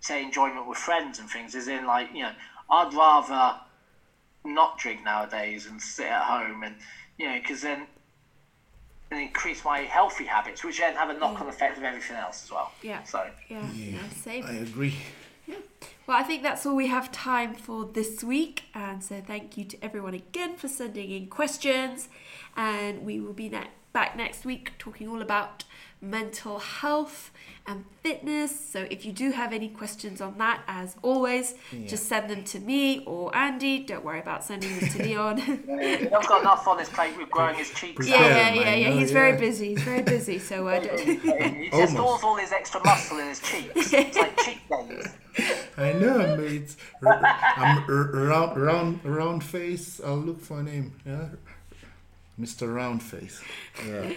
say enjoyment with friends and things is in like you know I'd rather not drink nowadays and sit at home and you know because then and increase my healthy habits which then have a knock-on effect of everything else as well
Yeah.
so
yeah, yeah same
I agree. Yeah.
Well, I think that's all we have time for this week. And so thank you to everyone again for sending in questions. And we will be ne- back next week talking all about mental health and fitness. So if you do have any questions on that, as always, just send them to me or Andy. Don't worry about sending them to Leon.
I've got enough on his plate with growing his cheeks
yeah, yeah,
Yeah,
yeah,
I
yeah. He's very busy. He's very busy. So uh, I don't.
he just stores all his extra muscle in his cheeks it's like cheek days
I know, mate. It's r- I'm r- round, round, round face. I'll look for a name. Yeah, Mr. Roundface. Yeah,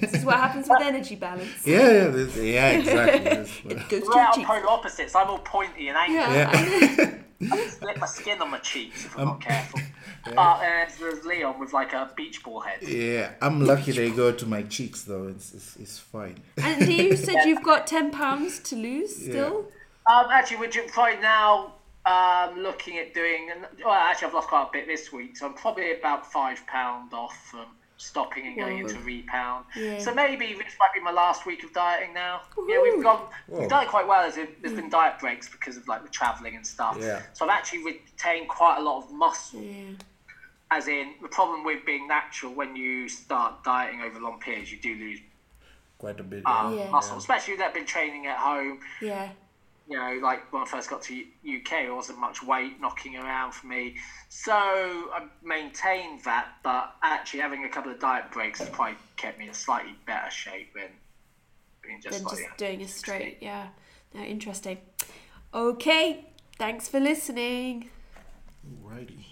this is what happens with energy balance.
yeah, yeah, this, yeah exactly.
It goes to
we're
your
out
cheeks.
polar opposites I'm all pointy and angry
Yeah.
yeah,
split my skin on my cheeks if I'm
Um,
not careful but uh, there's Leon with like a beach ball head
yeah. I'm lucky they go to my cheeks though. It's it's, it's fine.
And you said you've got ten pounds to lose still.
Um, actually, we're ju- right now um, looking at doing. Well, actually, I've lost quite a bit this week, so I'm probably about five pound off from stopping and going
Whoa.
into repound.
Yeah.
So maybe this might be my last week of dieting now. Yeah, we've gone. We've done it quite well. As in, there's been diet breaks because of like the travelling and stuff.
Yeah.
So I've actually retained quite a lot of muscle.
Yeah.
As in, the problem with being natural when you start dieting over long periods, you do lose
Quite a bit.
um,
Yeah.
muscle, especially if they've been training at home
Yeah.
You know, like when I first got to UK, there wasn't much weight knocking around for me. So I maintained that, but actually having a couple of diet breaks has probably kept me in slightly better shape than being just
Than
like
just doing a straight. Yeah. No, interesting. Okay. Thanks for listening.
Alrighty.